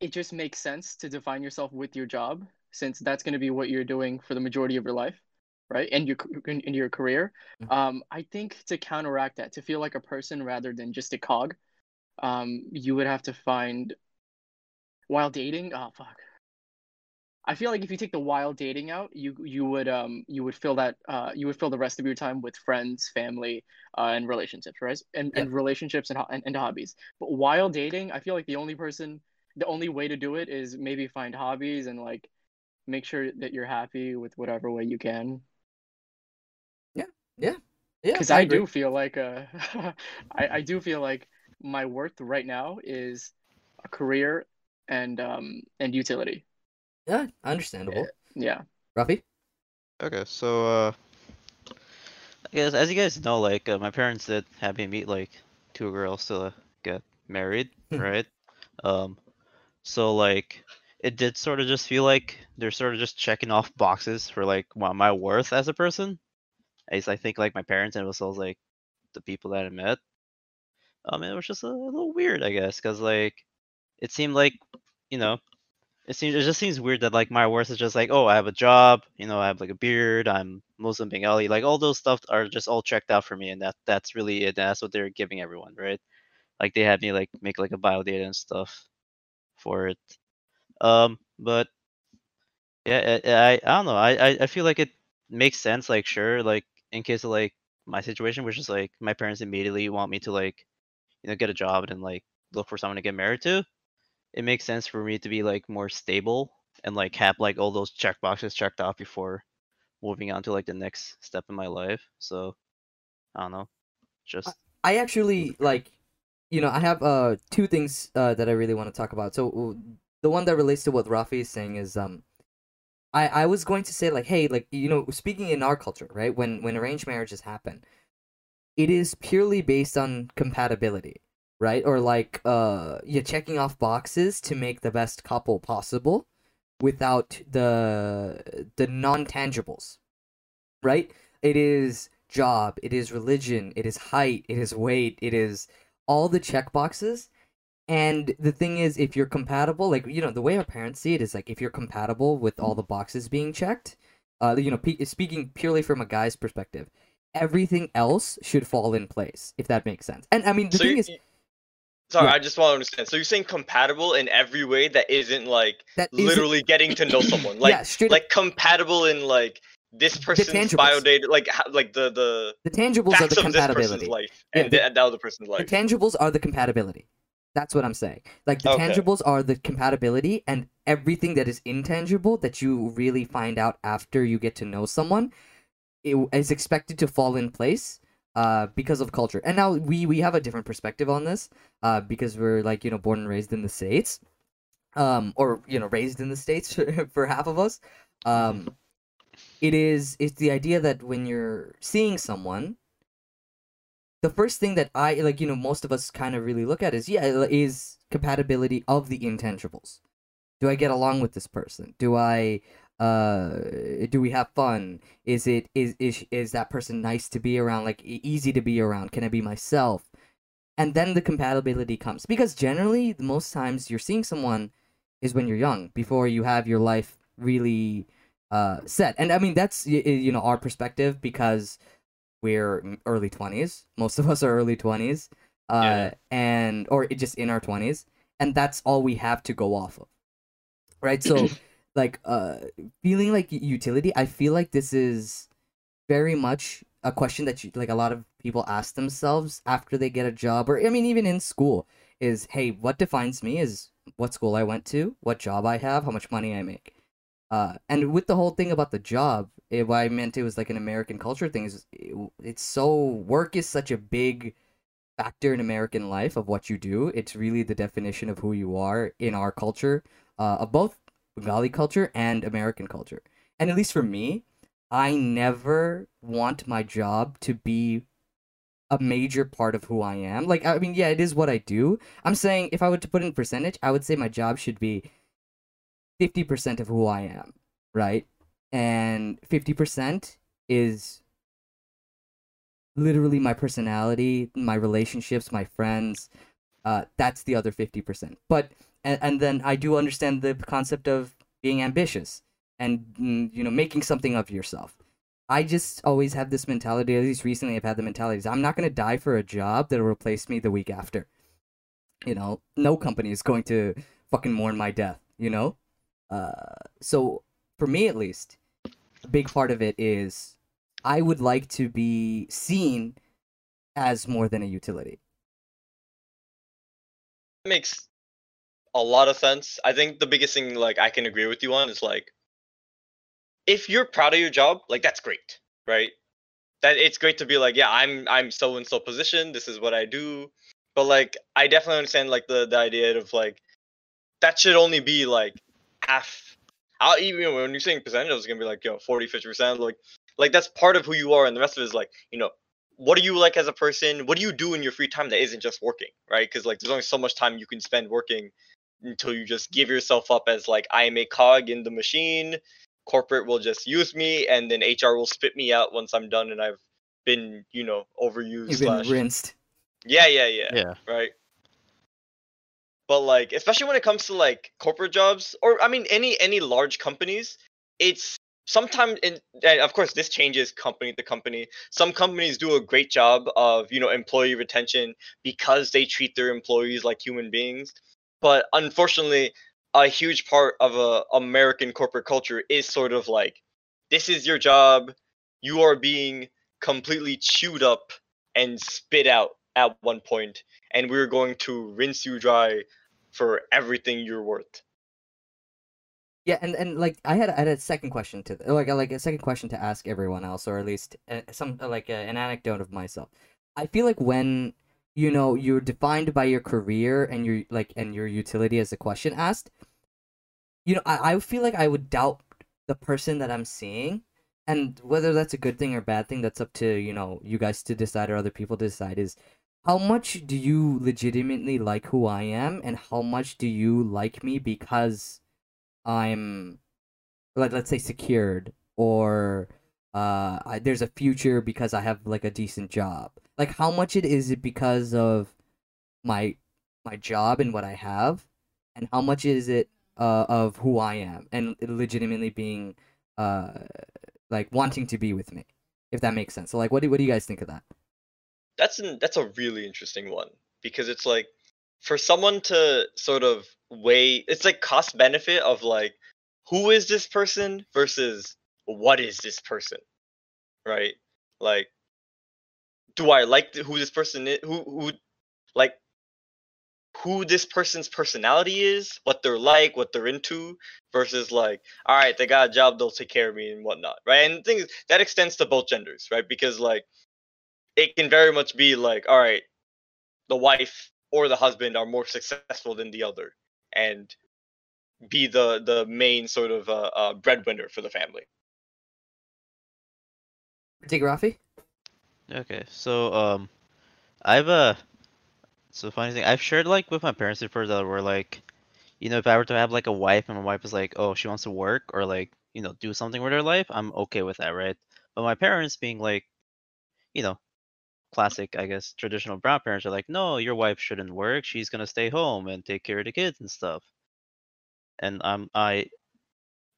it just makes sense to define yourself with your job since that's going to be what you're doing for the majority of your life right and your in, your career Mhm. um i think to counteract that to feel like a person rather than just a cog um you would have to find while dating oh fuck i feel like if you take the while dating out you you would um you would fill that uh you would fill the rest of your time with friends family uh, and relationships right? And, and relationships and, and and hobbies. But while dating i feel like the only person the only way to do it is maybe find hobbies and like make sure that you're happy with whatever way you can. Yeah, yeah, yeah. because I I, do feel like uh I, I do feel like my worth right now is a career and um and utility Yeah, understandable. yeah Rafi? Okay, so uh, I guess as you guys know, like uh, my parents did have me meet like two girls to uh, get married, Hmm. right? Um, so like it did sort of just feel like they're sort of just checking off boxes for like my, my worth as a person. At least I think like my parents and it was also like the people that I met. Um, it was just a, little weird, I guess, because like it seemed like you know it seems it just seems weird that like my worth is just like oh I have a job you know I have like a beard I'm Muslim Bengali like all those stuff are just all checked out for me and that that's really it that's what they're giving everyone right? Like they had me like make like a bio data and stuff for it. Um but yeah I, I, I don't know I, I I feel like it makes sense like sure like in case of like my situation which is like my parents immediately want me to like you know get a job and like look for someone to get married to it makes sense for me to be like more stable and like have like all those check boxes checked off before moving on to like the next step in my life. So I don't know. Just I actually like, you know, I have uh two things uh that I really want to talk about. So the one that relates to what Rafi is saying is um, I I was going to say like, hey, like you know, speaking in our culture, right? When when arranged marriages happen, it is purely based on compatibility, right? Or like uh, you're checking off boxes to make the best couple possible, without the the non tangibles, right? It is job, it is religion, it is height, it is weight, it is all the check boxes. And the thing is, if you're compatible, like you know, the way our parents see it is like if you're compatible with all the boxes being checked, uh, you know, pe- speaking purely from a guy's perspective, everything else should fall in place. If that makes sense. And I mean, the So thing is, sorry, Yeah. I just want to understand. So you're saying compatible in every way that isn't like that isn't- literally getting to know someone, like yeah, straight up, like compatible in like this person's bio data, like like the the the tangibles are the compatibility. life Yeah, and the- the other person's The tangibles are the compatibility. That's what I'm saying. Like the Okay. tangibles are the compatibility, and everything that is intangible that you really find out after you get to know someone, it is expected to fall in place. Uh, because of culture, and now we we have a different perspective on this. Uh, because we're like you know born and raised in the states, um, or you know raised in the states for half of us. Um, it is it's the idea that when you're seeing someone the first thing that i like you know most of us kind of really look at is yeah is compatibility of the intangibles do i get along with this person do i uh do we have fun? Is it is is is that person nice to be around? Like easy to be around. Can i be myself? And then the compatibility comes. Because generally the most times you're seeing someone is when you're young before you have your life really uh set. And i mean that's you know our perspective because we're early 20s most of us are early 20s uh Yeah. and or it just in our 20s and that's all we have to go off of. Right? So like uh feeling like utility i feel like this is very much a question that you, like a lot of people ask themselves after they get a job or i mean even in school is hey what defines me is what school i went to what job i have how much money i make uh, and with the whole thing about the job, it, what I meant it was like an American culture thing. Is it, it's so work is such a big factor in American life of what you do. It's really the definition of who you are in our culture, uh, of both Bengali culture and American culture. And at least for me, I never want my job to be a major part of who I am. Like, I mean, yeah, it is what I do. I'm saying if I were to put in percentage, I would say my job should be 50% of who I am, right? And 50% is literally my personality, my relationships, my friends. Uh, that's the other 50%. But, and, and then I do understand the concept of being ambitious and, mm, you know, making something of yourself. I just always have this mentality, at least recently I've had the mentality, I'm not going to die for a job that'll replace me the week after. You know, no company is going to fucking mourn my death, you know? Uh, so, for me at least, a big part of it is I would like to be seen as more than a utility. That makes a lot of sense. I think the biggest thing like I can agree with you on is like if you're proud of your job, like that's great, right? That it's great to be like, yeah, I'm I'm so and so position. This is what I do. But like, I definitely understand like the the idea of like that should only be like half. I'll even when you're saying percentage, gonna be like yo 40, 50 percent. Like like that's part of who you are, and the rest of it is like you know what do you like as a person? What do you do in your free time that isn't just working, right? Because like there's only so much time you can spend working until you just give yourself up as like I am a cog in the machine corporate will just use me and then HR will spit me out once I'm done and I've been, you know, overused. You've slash- been rinsed. Yeah, yeah, yeah, Yeah. Right. But like, especially when it comes to like corporate jobs, or I mean, any any large companies, it's sometimes, in, and of course, this changes company to company. Some companies do a great job of you know employee retention because they treat their employees like human beings. But unfortunately, a huge part of a American corporate culture is sort of like, this is your job, you are being completely chewed up and spit out at one point, and we're going to rinse you dry for everything you're worth. Yeah, and, and like I had I had a second question to like like a second question to ask everyone else, or at least uh, some like uh, an anecdote of myself. I feel like when you know you're defined by your career and your like and your utility as a question asked, you know I, I feel like I would doubt the person that I'm seeing, and whether that's a good thing or bad thing, that's up to you know you guys to decide or other people to decide. Is how much do you legitimately like who I am, and how much do you like me because I'm like let's say secured or uh I, there's a future because I have like a decent job. Like how much it is it because of my my job and what I have and how much is it uh of who I am and legitimately being uh like wanting to be with me. If that makes sense. So like what do what do you guys think of that? That's an, that's a really interesting one because it's like for someone to sort of weigh it's like cost benefit of like who is this person versus what is this person right? Like do i like who this person is who who like who this person's personality is what they're like what they're into versus like all right they got a job they'll take care of me and whatnot right? And things that extends to both genders right? Because like it can very much be like all right the wife or the husband are more successful than the other and be the the main sort of uh, uh, breadwinner for the family. Take Rafi? Okay, so um, I've uh, so funny thing, I've shared like with my parents before that were like, you know, if I were to have like a wife and my wife is like, oh, she wants to work or like, you know, do something with her life, I'm okay with that, right? But my parents being like, you know, classic, I guess, traditional brown parents are like, no, your wife shouldn't work. She's gonna stay home and take care of the kids and stuff. And I'm I,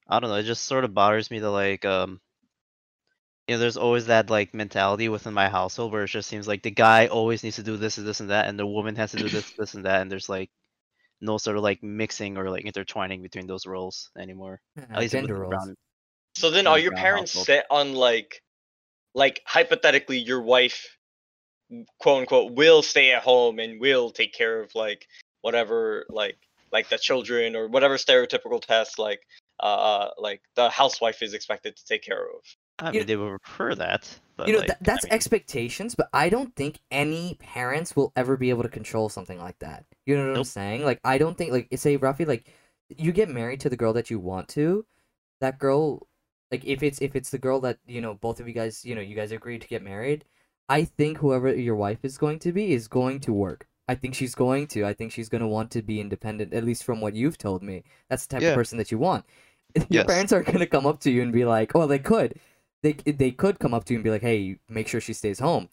I don't know. It just sort of bothers me that like um, you know, there's always that like mentality within my household where it just seems like the guy always needs to do this and this and that, and the woman has to do this, this and that, and there's like no sort of like mixing or like intertwining between those roles anymore. At least gender roles. brown- So then, are your parents household. set on like, like hypothetically, your wife, quote unquote, will stay at home and will take care of like whatever, like like the children or whatever stereotypical tasks like uh like the housewife is expected to take care of. I You mean, they would prefer that, but you know like, tha- that's I mean, expectations but i don't think any parents will ever be able to control something like that you know what i'm saying like i don't think like say Rafi, like you get married to the girl that you want to that girl like if it's if it's the girl that you know both of you guys you know you guys agreed to get married i think whoever your wife is going to be is going to work I think she's going to. I think she's going to want to be independent, at least from what you've told me. That's the type Yeah. of person that you want. Your Yes. parents are going to come up to you and be like, "Oh, they could. They, they could come up to you and be like, hey, make sure she stays home.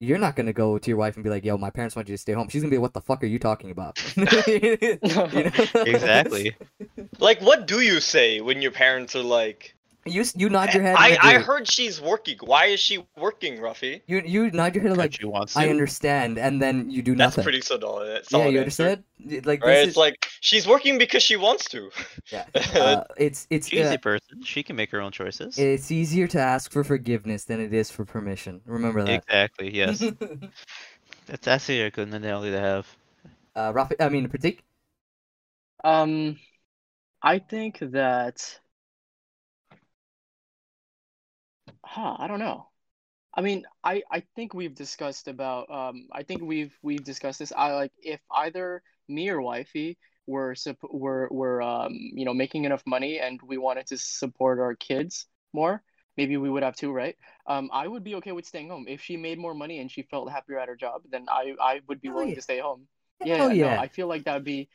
You're not going to go to your wife and be like, yo, my parents want you to stay home. She's going to be like, what the fuck are you talking about? You know? Exactly. Like, what do you say when your parents are like, You, you nod your head. I, I heard she's working. Why is she working, Rafi? You, you nod your head like, she wants I understand, and then you do That's nothing. That's pretty solid. yeah, solid you answer. understand? Y- Like, Right? this It's is, like she's working because she wants to. yeah. uh, it's, it's, She's uh, a person. She can make her own choices. It's easier to ask for forgiveness than it is for permission. Remember that. Exactly. Yes. That's actually a good mentality to have. uh, Rafi, I mean, Pratik. Um, I think that. Huh, I don't know. I mean, I I think we've discussed about um I think we've we've discussed this. I like if either me or wifey were sup- were were um you know making enough money and we wanted to support our kids more, maybe we would have too, right? Um, I would be okay with staying home if she made more money and she felt happier at her job. Then I I would be Hell willing yeah. to stay home. Yeah, Hell yeah, yeah. no, I feel like that would be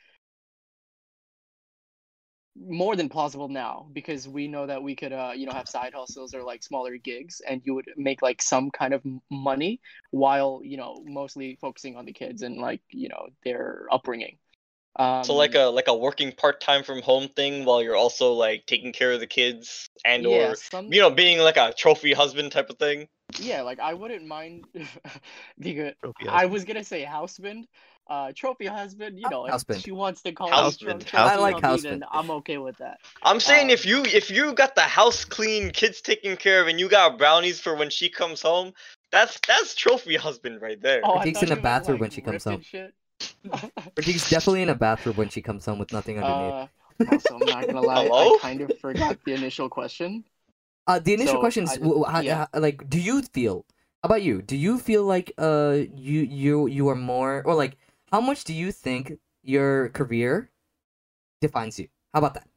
more than plausible now because we know that we could uh you know have side hustles or like smaller gigs and you would make like some kind of money while you know mostly focusing on the kids and like you know their upbringing um so like a like a working part time from home thing while you're also like taking care of the kids and yeah or some you know being like a trophy husband type of thing. yeah like i wouldn't mind because Trophy i was gonna say husband uh trophy husband you know Husband. she wants to call Husband. it I trophy like hubby, husband. i'm okay with that I'm saying Um, if you if you got the house clean, kids taken care of, and you got brownies for when she comes home, that's that's trophy husband right there. oh, I in a you meant, bathroom like, when she comes home. shit. Pratik's definitely in a bathroom when she comes home with nothing underneath. Uh, also, I'm not gonna lie, Hello? I kind of forgot the initial question. Uh, the initial so question is, I- w- w- how, yeah. how- like, do you feel? How about you? Do you feel like uh you you you are more or like how much do you think your career defines you? How about that?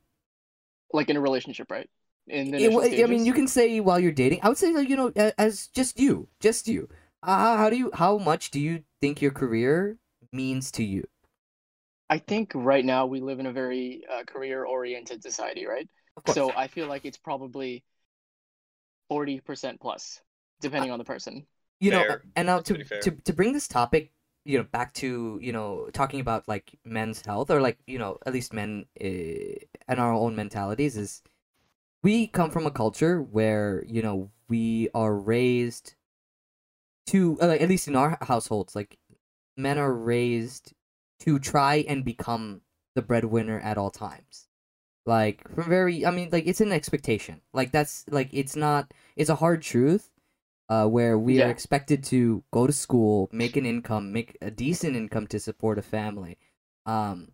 Like in a relationship, right? In the Yeah, initial well, I mean, you can say while you're dating. I would say like you know as just you, just you. Uh, how, how do you? How much do you think your career means to you? I think right now we live in a very uh, career-oriented society, right? Of course. So I feel like it's probably forty percent plus, depending on the person. you know Fair. and now That's to, to to bring this topic you know back to you know talking about like men's health or like you know at least men uh, and our own mentalities is we come from a culture where you know we are raised to uh, at least in our households like men are raised to try and become the breadwinner at all times. Like from very i mean like it's an expectation. Like that's like it's not it's a hard truth uh, where we are expected to go to school, make an income, make a decent income to support a family. Um,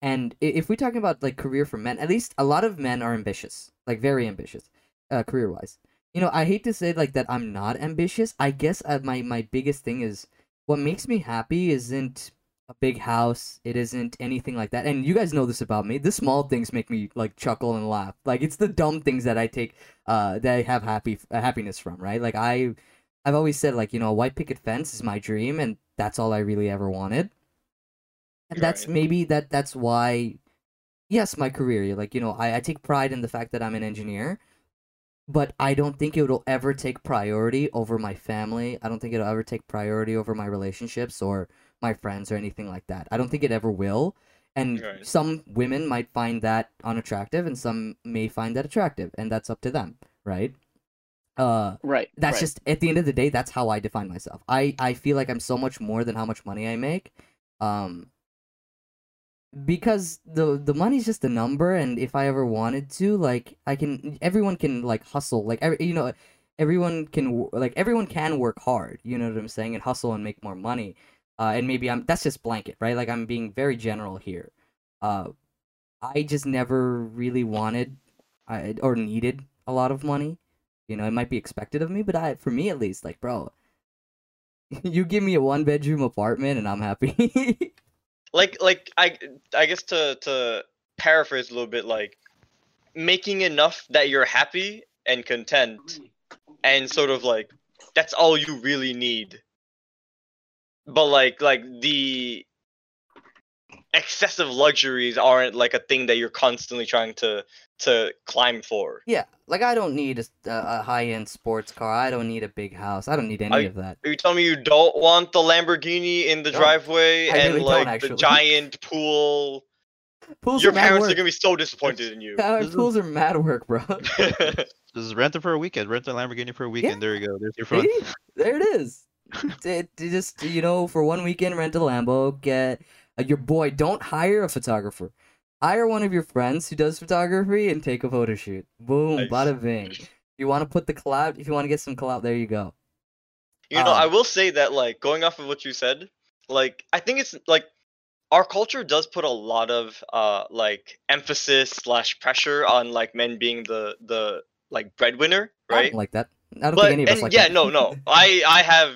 and if we're talking about like career for men, at least a lot of men are ambitious, like very ambitious, uh, career wise. You know, I hate to say like that I'm not ambitious. I guess uh, my my biggest thing is what makes me happy isn't a big house. It isn't anything like that. And you guys know this about me. The small things make me like chuckle and laugh. Like it's the dumb things that I take uh that I have happy uh, happiness from, right? Like I I've always said like, you know, a white picket fence is my dream and that's all I really ever wanted. And that's Right. maybe that that's why yes, my career, like, you know, I, I take pride in the fact that I'm an engineer, but I don't think it'll ever take priority over my family. I don't think it'll ever take priority over my relationships or my friends or anything like that. I don't think it ever will. And Right. some women might find that unattractive and some may find that attractive, and that's up to them, right? Uh Right. that's right. just at the end of the day that's how i define myself i i feel like i'm so much more than how much money i make um because the the money's just a number and if i ever wanted to like i can everyone can like hustle like every, you know everyone can like everyone can work hard you know what i'm saying and hustle and make more money uh and maybe i'm that's just blanket right like i'm being very general here uh i just never really wanted I, or needed a lot of money you know, it might be expected of me, but I, for me at least, like, bro, you give me a one bedroom apartment and I'm happy. like like I I guess to to paraphrase a little bit, like making enough that you're happy and content, and sort of like that's all you really need. But like like the excessive luxuries aren't like a thing that you're constantly trying to to climb for. Yeah, like I don't need a, a high end sports car. I don't need a big house. I don't need any I- of that. Are you telling me you don't want the Lamborghini in the No, driveway I and really like the giant pool? Pools Your are parents are gonna be so disappointed in you. Yeah, This pools are mad work, bro. Just rent it for a weekend. Rent a Lamborghini for a weekend. There you go. There's your fun. There it is. it, it just you know, for one weekend, rent a Lambo. Get uh, your boy. Don't hire a photographer. Hire one of your friends who does photography and take a photo shoot. Boom, Nice. bada bing. If you want to put the clout, if you want to get some clout, there you go. You know, I Um, will say that like going off of what you said, like I think it's like our culture does put a lot of uh like emphasis slash pressure on like men being the the like breadwinner, right? like that. I don't but think any of us and like yeah, that. no, no. I I have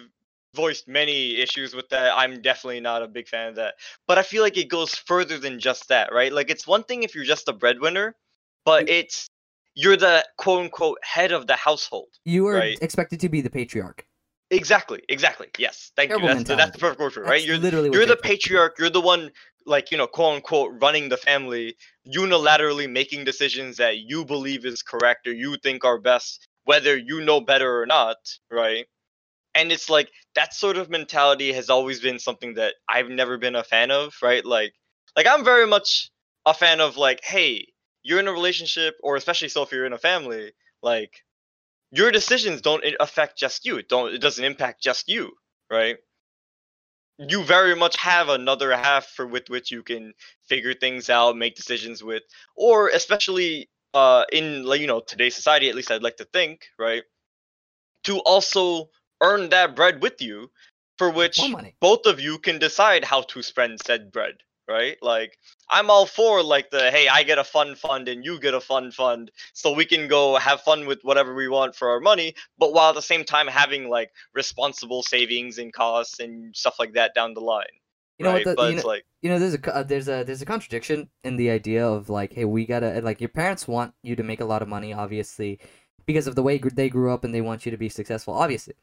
voiced many issues with that. I'm definitely not a big fan of that. But I feel like it goes further than just that, right? Like it's one thing if you're just a breadwinner, but it's you're the quote unquote head of the household. you are right. expected to be the patriarch. Exactly, exactly. Yes, thank Terrible you. That's the, that's the perfect word for it, right? You're literally you're the patriarch. You're the one, like you know, quote unquote, running the family, unilaterally making decisions that you believe is correct or you think are best, whether you know better or not, right? And it's like that sort of mentality has always been something that I've never been a fan of, right? Like, like I'm very much a fan of like, hey, you're in a relationship, or especially so if you're in a family, like your decisions don't affect just you. It don't it doesn't impact just you, right? You very much have another half for with which you can figure things out, make decisions with, or especially uh in like you know today's society, at least I'd like to think, right? To also earn that bread with you, for which both of you can decide how to spend said bread, right? Like I'm all for like the hey, I get a fun fund and you get a fun fund, so we can go have fun with whatever we want for our money, but while at the same time having like responsible savings and costs and stuff like that down the line. You know right? what? The, but you it's know, like you know there's a uh, there's a there's a contradiction in the idea of like hey we gotta like your parents want you to make a lot of money obviously because of the way they grew up and they want you to be successful obviously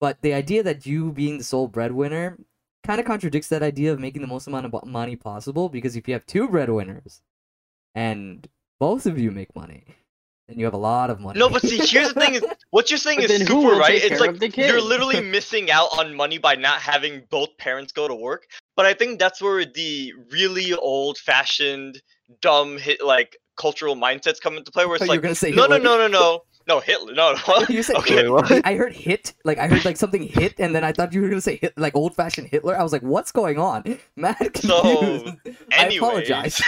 but the idea that you being the sole breadwinner kind of contradicts that idea of making the most amount of money possible because if you have two breadwinners and both of you make money then you have a lot of money no, but see, here's the thing: is what you're saying is super right. It's like you're literally missing out on money by not having both parents go to work. But I think that's where the really old-fashioned, dumb hit like cultural mindsets come into play. Where it's thought you were like, gonna say no, no, Hitler. no, no, no, no, Hitler, no, no. You said okay, Wait, what? I heard hit, like I heard like something hit, and then I thought you were gonna say hit, like old fashioned Hitler. I was like, what's going on? Mad confused. So, I Anyways. apologize.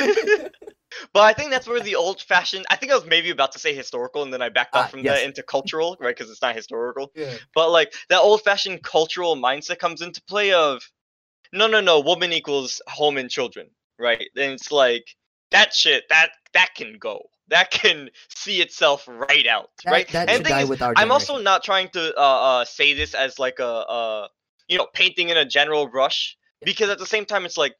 but I think that's where the old fashioned. I think I was maybe about to say historical, and then I backed off Ah, from yes. that into cultural, right? Because it's not historical. yeah. But like that old fashioned cultural mindset comes into play of, no, no, no, woman equals home and children, right? And it's like that shit that that can go. That can see itself right out, That, right? that and thing is, I'm also not trying to uh, uh, say this as like a, uh, you know, painting in a general brush because at the same time, it's like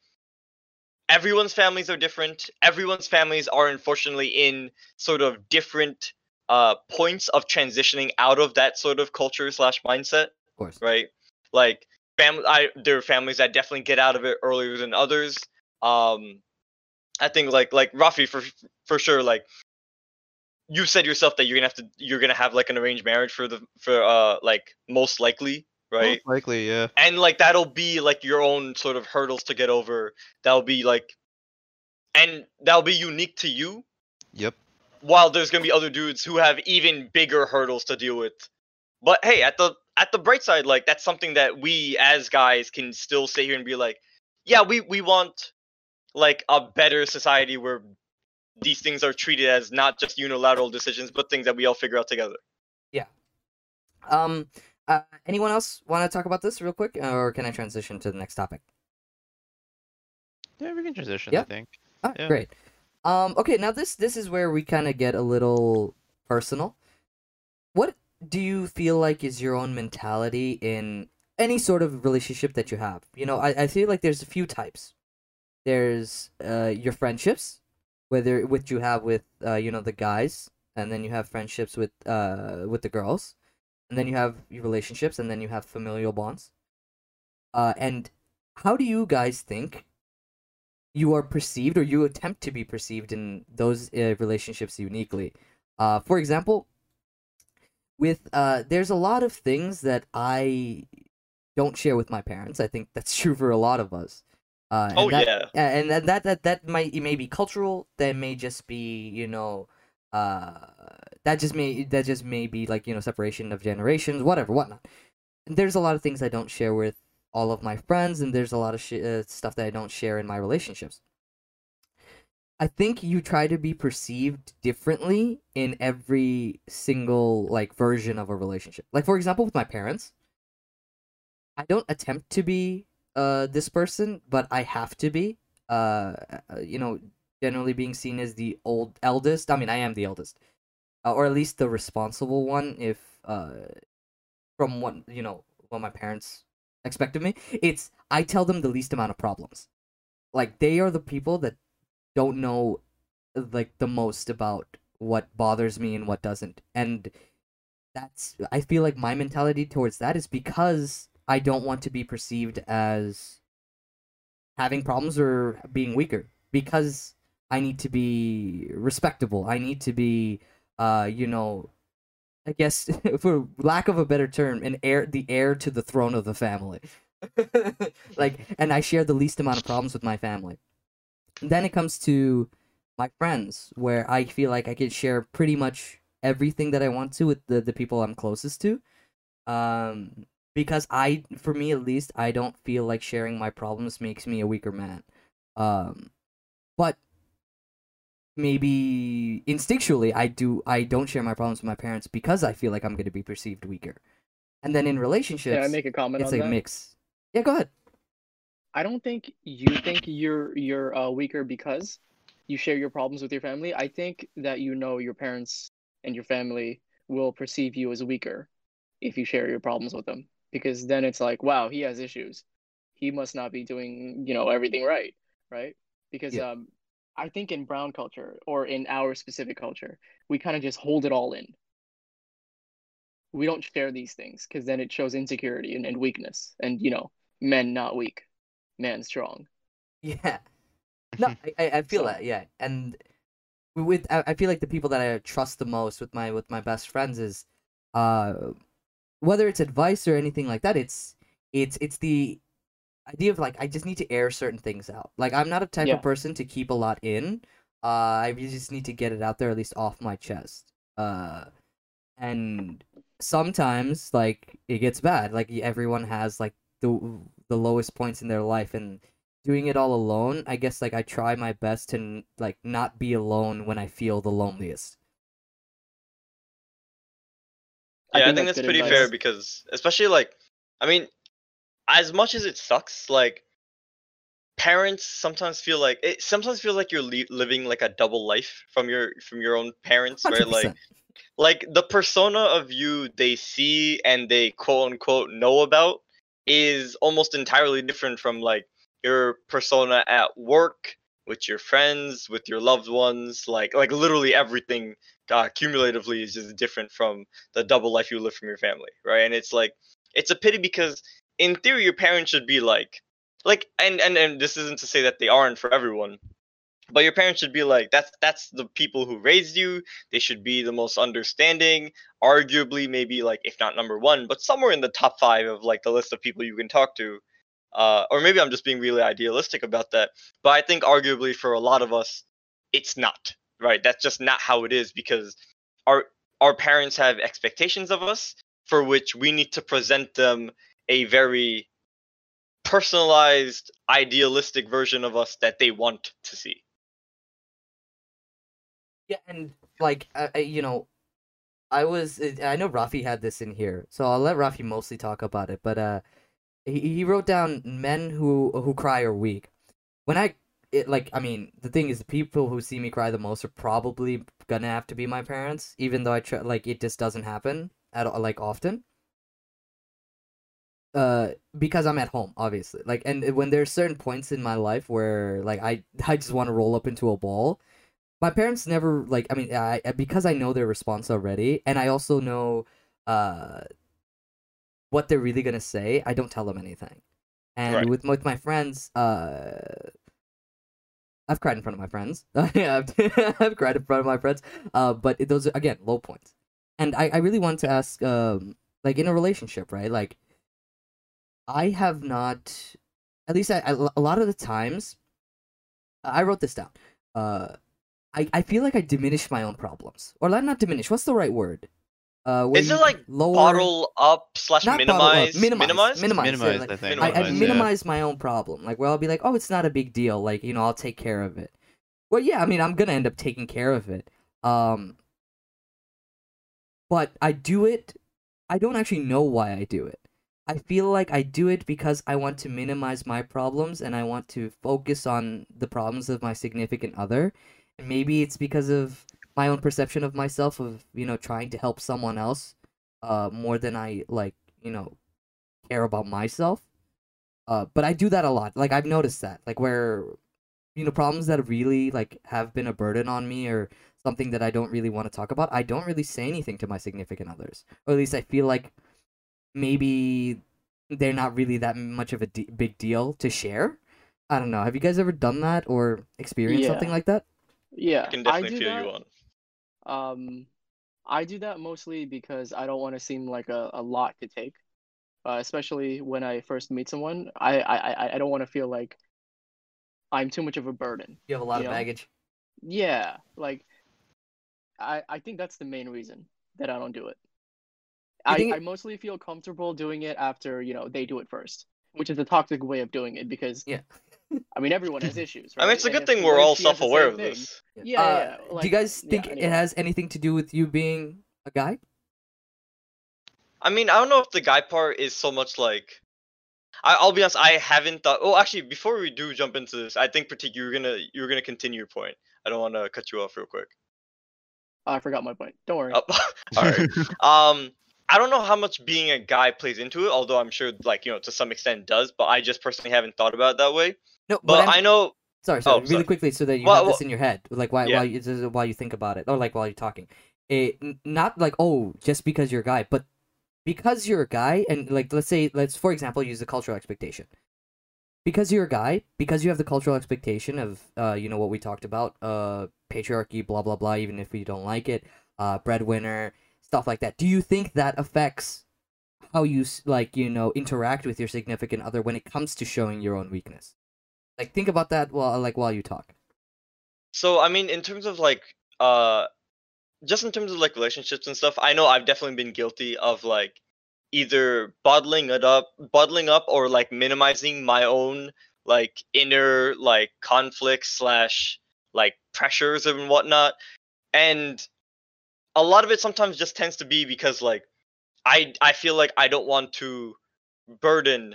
everyone's families are different. Everyone's families are unfortunately in sort of different uh, points of transitioning out of that sort of culture slash mindset, Of course. right? Like family, I there are families that definitely get out of it earlier than others. Um, I think like like Rafi for for sure like you said yourself that you're gonna have to you're gonna have like an arranged marriage for the for uh like most likely right Most likely, yeah. and like that'll be like your own sort of hurdles to get over that'll be like and that'll be unique to you Yep. while there's gonna be other dudes who have even bigger hurdles to deal with but hey at the at the bright side like that's something that we as guys can still sit here and be like yeah we we want like a better society where these things are treated as not just unilateral decisions but things that we all figure out together Yeah. Um, uh, anyone else want to talk about this real quick, or can I transition to the next topic? Yeah, we can transition, Yeah. I think. Ah, Yeah. Great. Um, okay, now this this is where we kind of get a little personal. What do you feel like is your own mentality in any sort of relationship that you have? You know, I, I feel like there's a few types. There's uh your friendships, whether which you have with uh you know the guys, and then you have friendships with uh with the girls, and then you have your relationships, and then you have familial bonds. Uh, and how do you guys think you are perceived or you attempt to be perceived in those uh, relationships uniquely? Uh, for example, with uh, there's a lot of things that I don't share with my parents. I think that's true for a lot of us. Uh, and Oh that, yeah. and that, that that that might it may be cultural. That may just be you know, uh, that just may that just may be like you know separation of generations, whatever, whatnot. And there's a lot of things I don't share with all of my friends, and there's a lot of sh- uh, stuff that I don't share in my relationships. I think you try to be perceived differently in every single like version of a relationship. Like for example, with my parents, I don't attempt to be uh this person, but I have to be. Uh, uh, you know, generally being seen as the old eldest. I mean, I am the eldest, uh, or at least the responsible one. If uh, from what you know, what my parents expect of me, it's I tell them the least amount of problems. Like they are the people that don't know like the most about what bothers me and what doesn't, and that's I feel like my mentality towards that is because I don't want to be perceived as having problems or being weaker because I need to be respectable. I need to be uh you know I guess for lack of a better term an heir the heir to the throne of the family. like and I share the least amount of problems with my family. Then it comes to my friends where I feel like I can share pretty much everything that I want to with the, the people I'm closest to. Um because I for me at least I don't feel like sharing my problems makes me a weaker man. Um but maybe instinctually I do I don't share my problems with my parents because I feel like I'm going to be perceived weaker. And then in relationships Can I make a comment it's on a that? mix. Yeah, go ahead. I don't think you think you're you're uh, weaker because you share your problems with your family. I think that you know your parents and your family will perceive you as weaker if you share your problems with them because then it's like, wow, he has issues. He must not be doing, you know, everything right, right? Because Yeah. um I think in brown culture or in our specific culture, we kind of just hold it all in. We don't share these things because then it shows insecurity and, and weakness. And you know, men not weak, man strong. Yeah. No, I, I feel So- that, yeah. And with I, I feel like the people that I trust the most with my with my best friends is uh whether it's advice or anything like that, it's it's it's the idea of like I just need to air certain things out. Like I'm not a type Yeah. of person to keep a lot in. Uh I just need to get it out there at least off my chest. Uh and sometimes like it gets bad. Like everyone has like the the lowest points in their life and doing it all alone, I guess like I try my best to like not be alone when I feel the loneliest. I Yeah, I think think, that's that's, pretty advice. fair because, especially like, I mean, as much as it sucks, like, parents sometimes feel like it sometimes feels like you're li- living like a double life from your from your own parents, right? Like, 100%. like the persona of you they see and they quote unquote know about is almost entirely different from like your persona at work with your friends with your loved ones like like literally everything uh, cumulatively is just different from the double life you live from your family right? And it's like it's a pity because in theory your parents should be like like and and, and this isn't to say that they aren't for everyone but your parents should be like that's that's the people who raised you. They should be the most understanding arguably maybe like if not number one but somewhere in the top five of like the list of people you can talk to uh, or maybe i'm just being really idealistic about that but i think arguably for a lot of us it's not right that's just not how it is because our our parents have expectations of us for which we need to present them a very personalized idealistic version of us that they want to see Yeah, and like I- you know, I was uh, I know Rafi had this in here, so I'll let Rafi mostly talk about it. But uh, he he wrote down men who who cry are weak. When I it like I mean the thing is the people who see me cry the most are probably gonna have to be my parents, even though I try like it just doesn't happen at all, like often. Uh, because I'm at home, obviously. Like, and when there's certain points in my life where like I I just want to roll up into a ball my parents never like i mean I- because i know their response already and i also know uh what they're really gonna say i don't tell them anything And Right. with with my friends, uh, I've cried in front of my friends. yeah, I've, I've cried in front of my friends. Uh, but it- those are again low points. And I, I really want to ask, um, like in a relationship, right? Like, I have not, at least I, I, a lot of the times, I wrote this down. Uh, I, I feel like I diminish my own problems, or like not diminish. What's the right word? Uh, where Is it like lower, Bottle up slash not bottle up, minimize. minimize, minimize. minimize, yeah, like- I think. I, I Minimize, yeah. minimize my own problem. Like where I'll be like, oh, it's not a big deal. Like you know, I'll take care of it. Well, yeah, I mean, I'm gonna end up taking care of it. Um, but I do it. I don't actually know why I do it. I feel like I do it because I want to minimize my problems and I want to focus on the problems of my significant other. And maybe it's because of my own perception of myself of, you know, trying to help someone else uh more than I like, you know, care about myself. Uh but I do that a lot. Like I've noticed that. Like where you know, problems that really like have been a burden on me or something that I don't really want to talk about, I don't really say anything to my significant others. Or at least I feel like maybe they're not really that much of a d- big deal to share. I don't know. Have you guys ever done that or experienced Yeah. something like that? Yeah, I can definitely do feel that. you on. Um, I do that mostly because I don't want to seem like a, a lot to take, uh, especially when I first meet someone. I I I- don't want to feel like I'm too much of a burden. You have a lot of know? baggage. Yeah, like I I think that's the main reason that I don't do it. I I, think- I mostly feel comfortable doing it after, you know, they do it first, which is a toxic way of doing it because Yeah. I mean everyone has issues, I mean, right? it's a good if thing we're all she has the self-aware same of thing- this. Yeah, Uh, yeah. do you guys yeah, think it has anything to do with you being a guy? I mean, I don't know if the guy part is so much like. I, I'll be honest. I haven't thought. Oh, actually, before we do jump into this, I think Pratik you're gonna you're gonna continue your point. I don't want to cut you off real quick. Oh, I forgot my point. Don't worry. Oh, all right. Um, I don't know how much being a guy plays into it, although I'm sure, like you know, to some extent does. But I just personally haven't thought about it that way. No, But I know. Sorry, sorry. Oh, really sorry. quickly, so that you Well, have this well- in your head, like while Yeah. while you is while you think about it, or like while you're talking. It not like oh, just because you're a guy, but because you're a guy, and like let's say let's for example use the cultural expectation. Because you're a guy, because you have the cultural expectation of uh you know what we talked about uh patriarchy, blah blah blah. Even if you don't like it, uh breadwinner stuff like that. Do you think that affects how you like you know interact with your significant other when it comes to showing your own weakness? Like think about that while like while you talk. So I mean, in terms of like, uh, just in terms of like relationships and stuff, I know I've definitely been guilty of like either bottling it up, bottling up, or like minimizing my own like inner like conflict slash like pressures and whatnot, and a lot of it sometimes just tends to be because like I I feel like I don't want to burden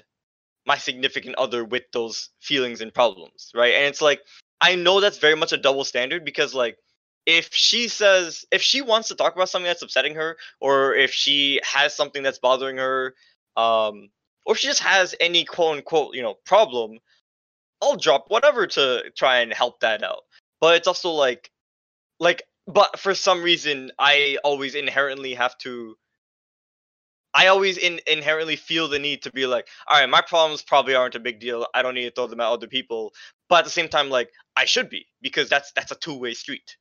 my significant other with those feelings and problems, right? And it's like I know that's very much a double standard because like if she says if she wants to talk about something that's upsetting her or if she has something that's bothering her um or if she just has any quote unquote, you know, problem, I'll drop whatever to try and help that out. But it's also like like but for some reason I always inherently have to I always in, inherently feel the need to be like, all right, my problems probably aren't a big deal. I don't need to throw them at other people. But at the same time, like I should be because that's that's a two way street,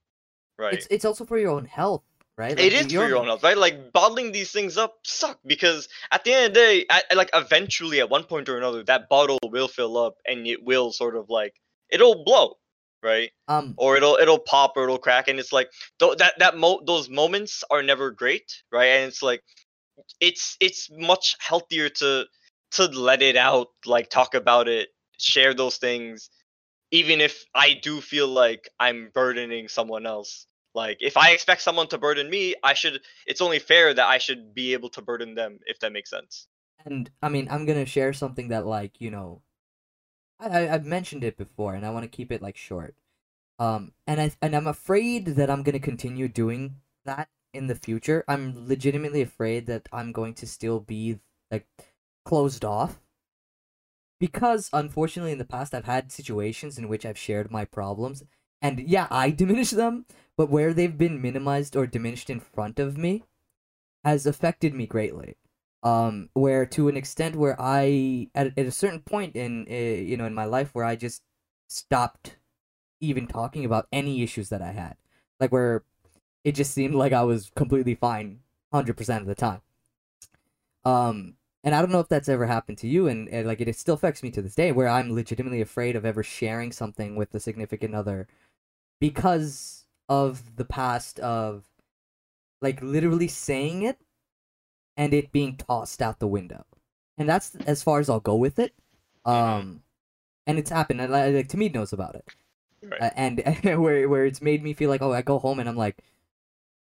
right? It's it's also for your own health, right? it Like, is for your own health, right? Like bottling these things up suck because at the end of the day, at, like eventually at one point or another, that bottle will fill up and it will sort of like it'll blow, right? Um, Or it'll it'll pop or it'll crack, and it's like th- that that mo- those moments are never great, right? And it's like it's it's much healthier to to let it out, like talk about it, share those things, even if I do feel like I'm burdening someone else. Like if I expect someone to burden me, I should. It's only fair that I should be able to burden them, if that makes sense. and I mean, I'm gonna share something that like you know, I, I've mentioned it before, and I want to keep it like short. Um, and I and I'm afraid that I'm gonna continue doing that in the future. I'm legitimately afraid that I'm going to still be like closed off. Because unfortunately in the past I've had situations in which I've shared my problems and yeah, I diminish them, but where they've been minimized or diminished in front of me has affected me greatly. Um where to an extent where i at, at a certain point in uh, you know in my life where i just stopped even talking about any issues that i had. Like where it just seemed like i was completely fine 100% of the time. Um and i don't know if that's ever happened to you and, and like it, it still affects me to this day where i'm legitimately afraid of ever sharing something with a significant other because of the past of like literally saying it and it being tossed out the window. And that's as far as I'll go with it. Um and it's happened and like, like Tamid knows about it. Right. Uh, and where where it's made me feel like oh I go home and I'm like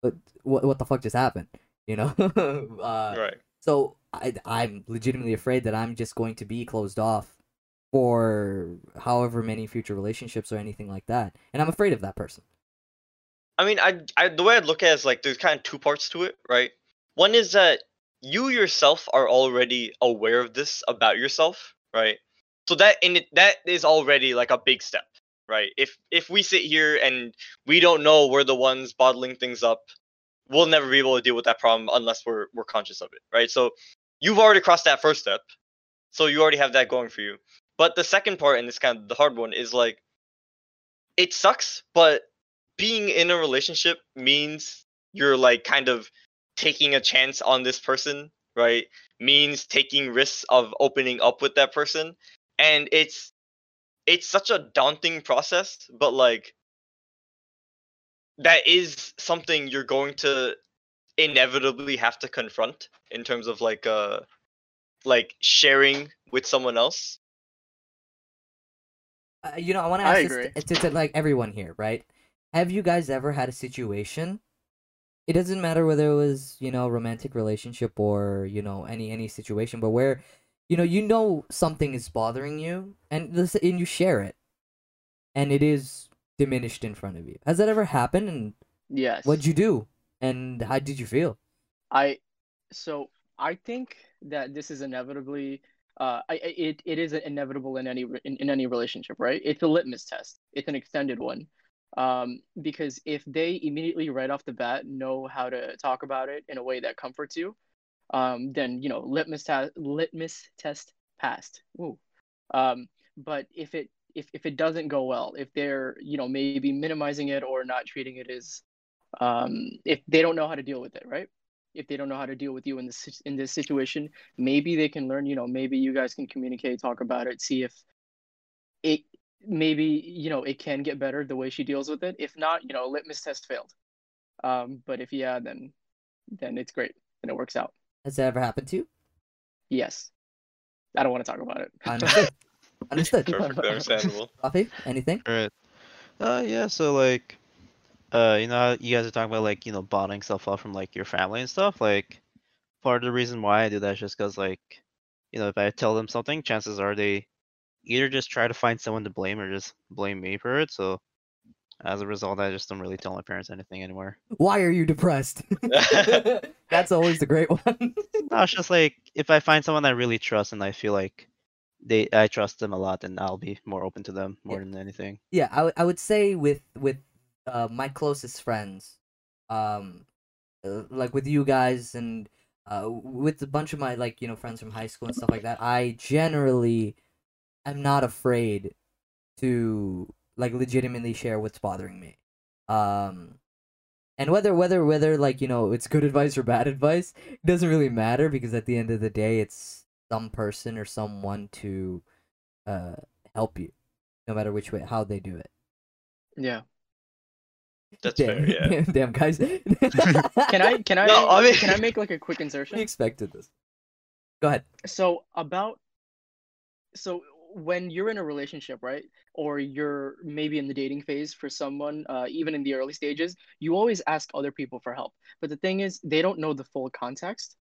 what what, what the fuck just happened, you know? uh, right. so I I'm legitimately afraid that I'm just going to be closed off for however many future relationships or anything like that. And I'm afraid of that person. I mean, I, I the way I look at it is like there's kind of two parts to it, right? One is that you yourself are already aware of this about yourself, right? So that in it that is already like a big step, right? If if we sit here and we don't know we're the ones bottling things up, we'll never be able to deal with that problem unless we're we're conscious of it, right? So you've already crossed that first step. So you already have that going for you. But the second part, and it's kind of the hard one, is like it sucks, but being in a relationship means you're like kind of taking a chance on this person, right? Means taking risks of opening up with that person. And it's it's such a daunting process, but like that is something you're going to inevitably have to confront in terms of like uh like sharing with someone else. Uh, you know, I want to ask this to, to, to like everyone here, right? Have you guys ever had a situation? It doesn't matter whether it was you know a romantic relationship or you know any any situation, but where you know you know something is bothering you and this and you share it, and it is diminished in front of you. Has that ever happened? And Yes. what'd you do? And how did you feel? I so I think that this is inevitably uh I, I- it it is inevitable in any in, in any relationship, right? It's a litmus test. It's an extended one. Um because if they immediately right off the bat know how to talk about it in a way that comforts you, um then you know litmus test litmus test passed. Ooh. Um but if it if, if it doesn't go well, if they're you know maybe minimizing it or not treating it as um if they don't know how to deal with it, right? if they don't know how to deal with you in this in this situation maybe they can learn you know maybe you guys can communicate talk about it see if it maybe you know it can get better the way she deals with it if not you know litmus test failed um but if yeah then then it's great and it works out Has that ever happened to you? yes i don't want to talk about it Understood. Understood. Perfectly understandable. Coffee? Anything? Right. Uh, yeah. So like, uh, you know, you guys are talking about like you know bottling stuff up from like your family and stuff. Like, part of the reason why I do that is just because like, you know, if I tell them something, chances are they either just try to find someone to blame or just blame me for it. So, as a result, I just don't really tell my parents anything anymore. Why are you depressed? That's always the great one. No, it's just like if I find someone I really trust and I feel like they I trust them a lot, then I'll be more open to them more Yeah. than anything. yeah, I would say with with uh, my closest friends, um, uh, like with you guys and uh, with a bunch of my like you know friends from high school and stuff like that. I generally am not afraid to like legitimately share what's bothering me. Um, and whether whether whether like you know it's good advice or bad advice it doesn't really matter because at the end of the day it's some person or someone to uh help you no matter which way how they do it. Yeah. That's damn, fair, yeah. damn, damn guys. Can i can i No, I mean- can i make like a quick we insertion expected this. Go ahead. So about so when you're in a relationship right or you're maybe in the dating phase for someone uh, even in the early stages you always ask other people for help. But the thing is they don't know the full context.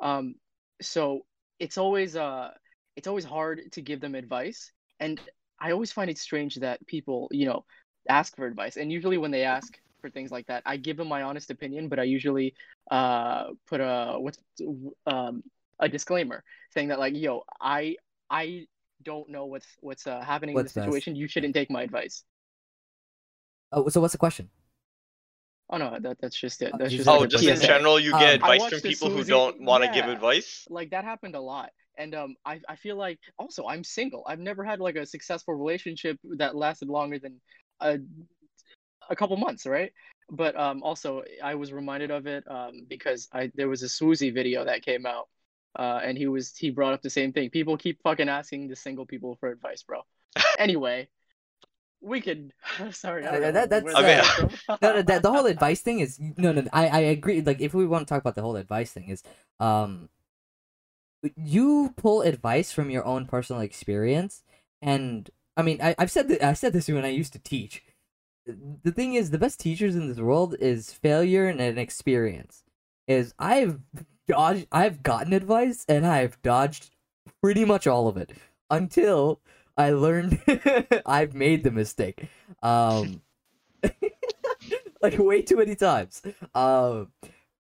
Um, so it's always uh it's always hard to give them advice. And i always find it strange that people you know ask for advice. And usually when they ask for things like that i give them my honest opinion but i usually uh put a what's um a disclaimer saying that like yo i i don't know what's what's uh, happening What's in the situation you shouldn't take my advice. Oh so what's the question? Oh no, that that's just it. Oh, That's just said like Oh, just in PSA. general, you Um, get I advice from the people who don't want to give advice. like that happened a lot. And um I, I feel like also i'm single. I've never had like a successful relationship that lasted longer than a, a couple months right? But um also i was reminded of it um because i there was a Swoozie video that came out uh and he was he brought up the same thing people keep fucking asking the single people for advice bro anyway we could sorry I Uh, that- that's, where Okay. that no, no, that, the whole advice thing is no, no. I, I agree. Like, if we want to talk about the whole advice thing, is um, you pull advice from your own personal experience, and I mean, I, I've said that I said this when I used to teach. The thing is, the best teachers in this world is failure and an experience. Is I've dodged, I've gotten advice, and I've dodged pretty much all of it until I learned I've made the mistake. Um, like way too many times. Um,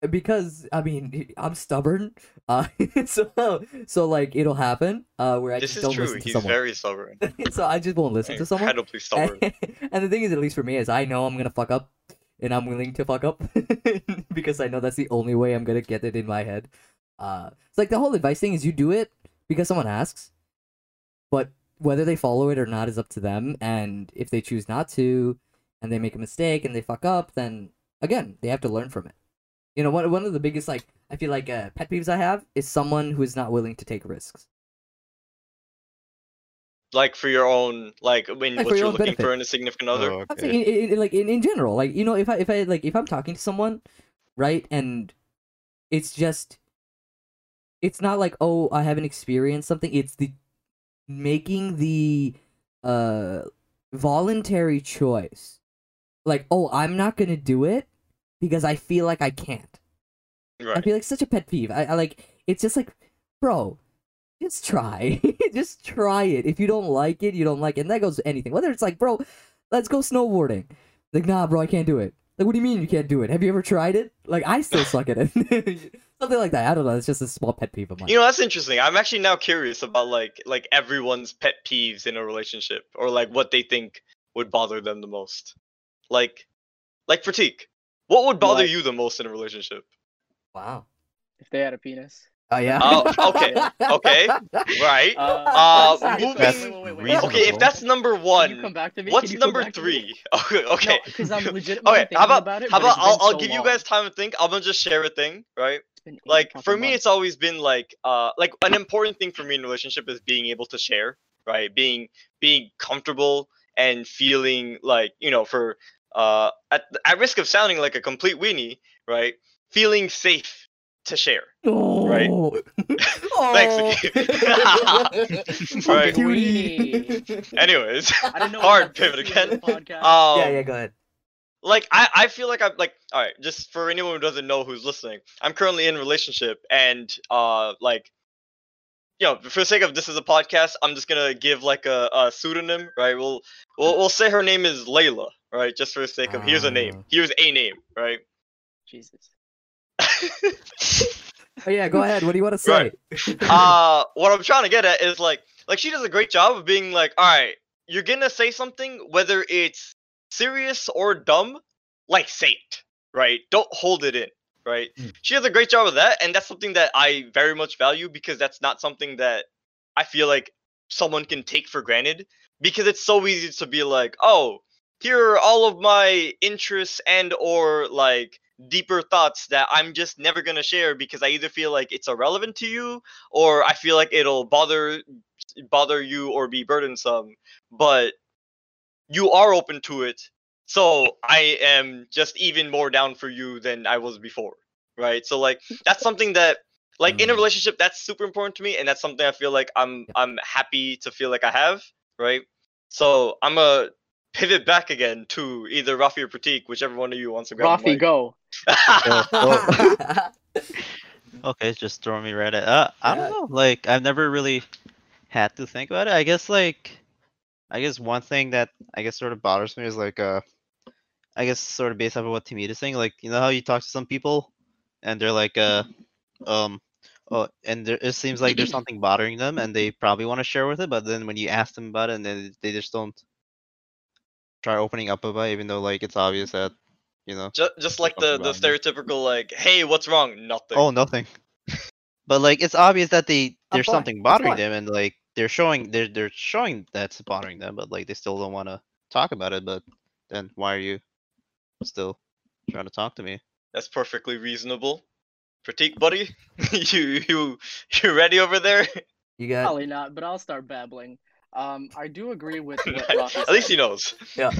because I mean I'm stubborn. Uh, so so like it'll happen. Uh, where I This just don't true. listen to He's someone. very stubborn. so I just won't listen to someone. Incredibly stubborn. And, the thing is, at least for me, is I know I'm gonna fuck up, and I'm willing to fuck up because I know that's the only way I'm gonna get it in my head. Uh, it's like the whole advice thing is you do it because someone asks, but whether they follow it or not is up to them. And if they choose not to, and they make a mistake and they fuck up, then again they have to learn from it. You know, one one of the biggest like I feel like uh, pet peeves I have is someone who is not willing to take risks. Like for your own, like when Like, what you're looking benefit. for in a significant other. Oh, I'm okay. saying in, in, like in, in general, like you know, if I if I like if I'm talking to someone, right, and it's just, it's not like oh I haven't experienced something. It's the making the uh voluntary choice, like oh I'm not gonna do it because I feel like I can't. I Right. feel like such a pet peeve. I, I like it's just like, bro, just try. just try it. If you don't like it, you don't like it. And that goes to anything. Whether it's like, bro, let's go snowboarding. Like, nah, bro, I can't do it. Like, what do you mean you can't do it? Have you ever tried it? Like, I still suck at it. Something like that. I don't know. It's just a small pet peeve of mine. You know that's interesting. I'm actually now curious about like like everyone's pet peeves in a relationship or like what they think would bother them the most. Like like Pratik, what would bother What? you the most in a relationship? wow. if they had a penis Oh yeah. Oh, okay, okay, Right. uh, Uh, moving- wait. Okay, if that's number one, come back to me? what's Can come number back to me? three? Okay, okay. because I'm legitimately Okay, thinking how about about it. how about I'll, I'll so give you guys time to think. I'm gonna just share a thing, right? It's been eight like for me months. it's always been like uh like an important thing for me in a relationship is being able to share right being being comfortable and feeling like you know for uh at, at risk of sounding like a complete weenie right feeling safe to share Right. Oh. Thanks, oh. Right. Weenie. anyways I didn't know hard pivot again podcast. um yeah, yeah. Go ahead. like I, I feel like I'm like all right just for anyone who doesn't know who's listening i'm currently in a relationship and uh like you know for the sake of this is a podcast i'm just gonna give like a, a pseudonym right we'll, we'll we'll say her name is layla right just for the sake of here's a Ah. name here's a name right Jesus. Oh yeah. Go ahead. What do you want to say? Right. uh what i'm trying to get at is like like she does a great job of being like all right you're gonna say something whether it's serious or dumb like say it right don't hold it in right Mm. she does a great job of that and that's something that i very much value because that's not something that i feel like someone can take for granted because it's so easy to be like oh here are all of my interests and or like deeper thoughts that i'm just never going to share because i either feel like it's irrelevant to you or i feel like it'll bother bother you or be burdensome but you are open to it. So i am just even more down for you than i was before right? So like that's something that like in a Mm. relationship that's super important to me and that's something i feel like i'm i'm happy to feel like i have right? So i'm a pivot back again to either Rafi or Pratik, whichever one of you wants to grab the Rafi, go. Okay, just throw me right at. Uh, I don't know. Like I've never really had to think about it. I guess like, I guess one thing that I guess sort of bothers me is like uh, I guess sort of based off of what Tamid is saying. Like you know how you talk to some people, and they're like uh, um, oh, and there, it seems like there's something bothering them, and they probably want to share with it, but then when you ask them about it, and then they just don't try opening up about it, even though like it's obvious that you know. Just, just like the, the stereotypical like, hey, what's wrong? Nothing. Oh, nothing. but like, it's obvious that they there's something bothering them, and like they're showing they're they're showing that's bothering them, but like they still don't want to talk about it. But then why are you still trying to talk to me? That's perfectly reasonable. Pratik, buddy, you you you ready over there? You got Probably not, but I'll start babbling. Um, I do agree with what Rafi At least he knows. Yeah.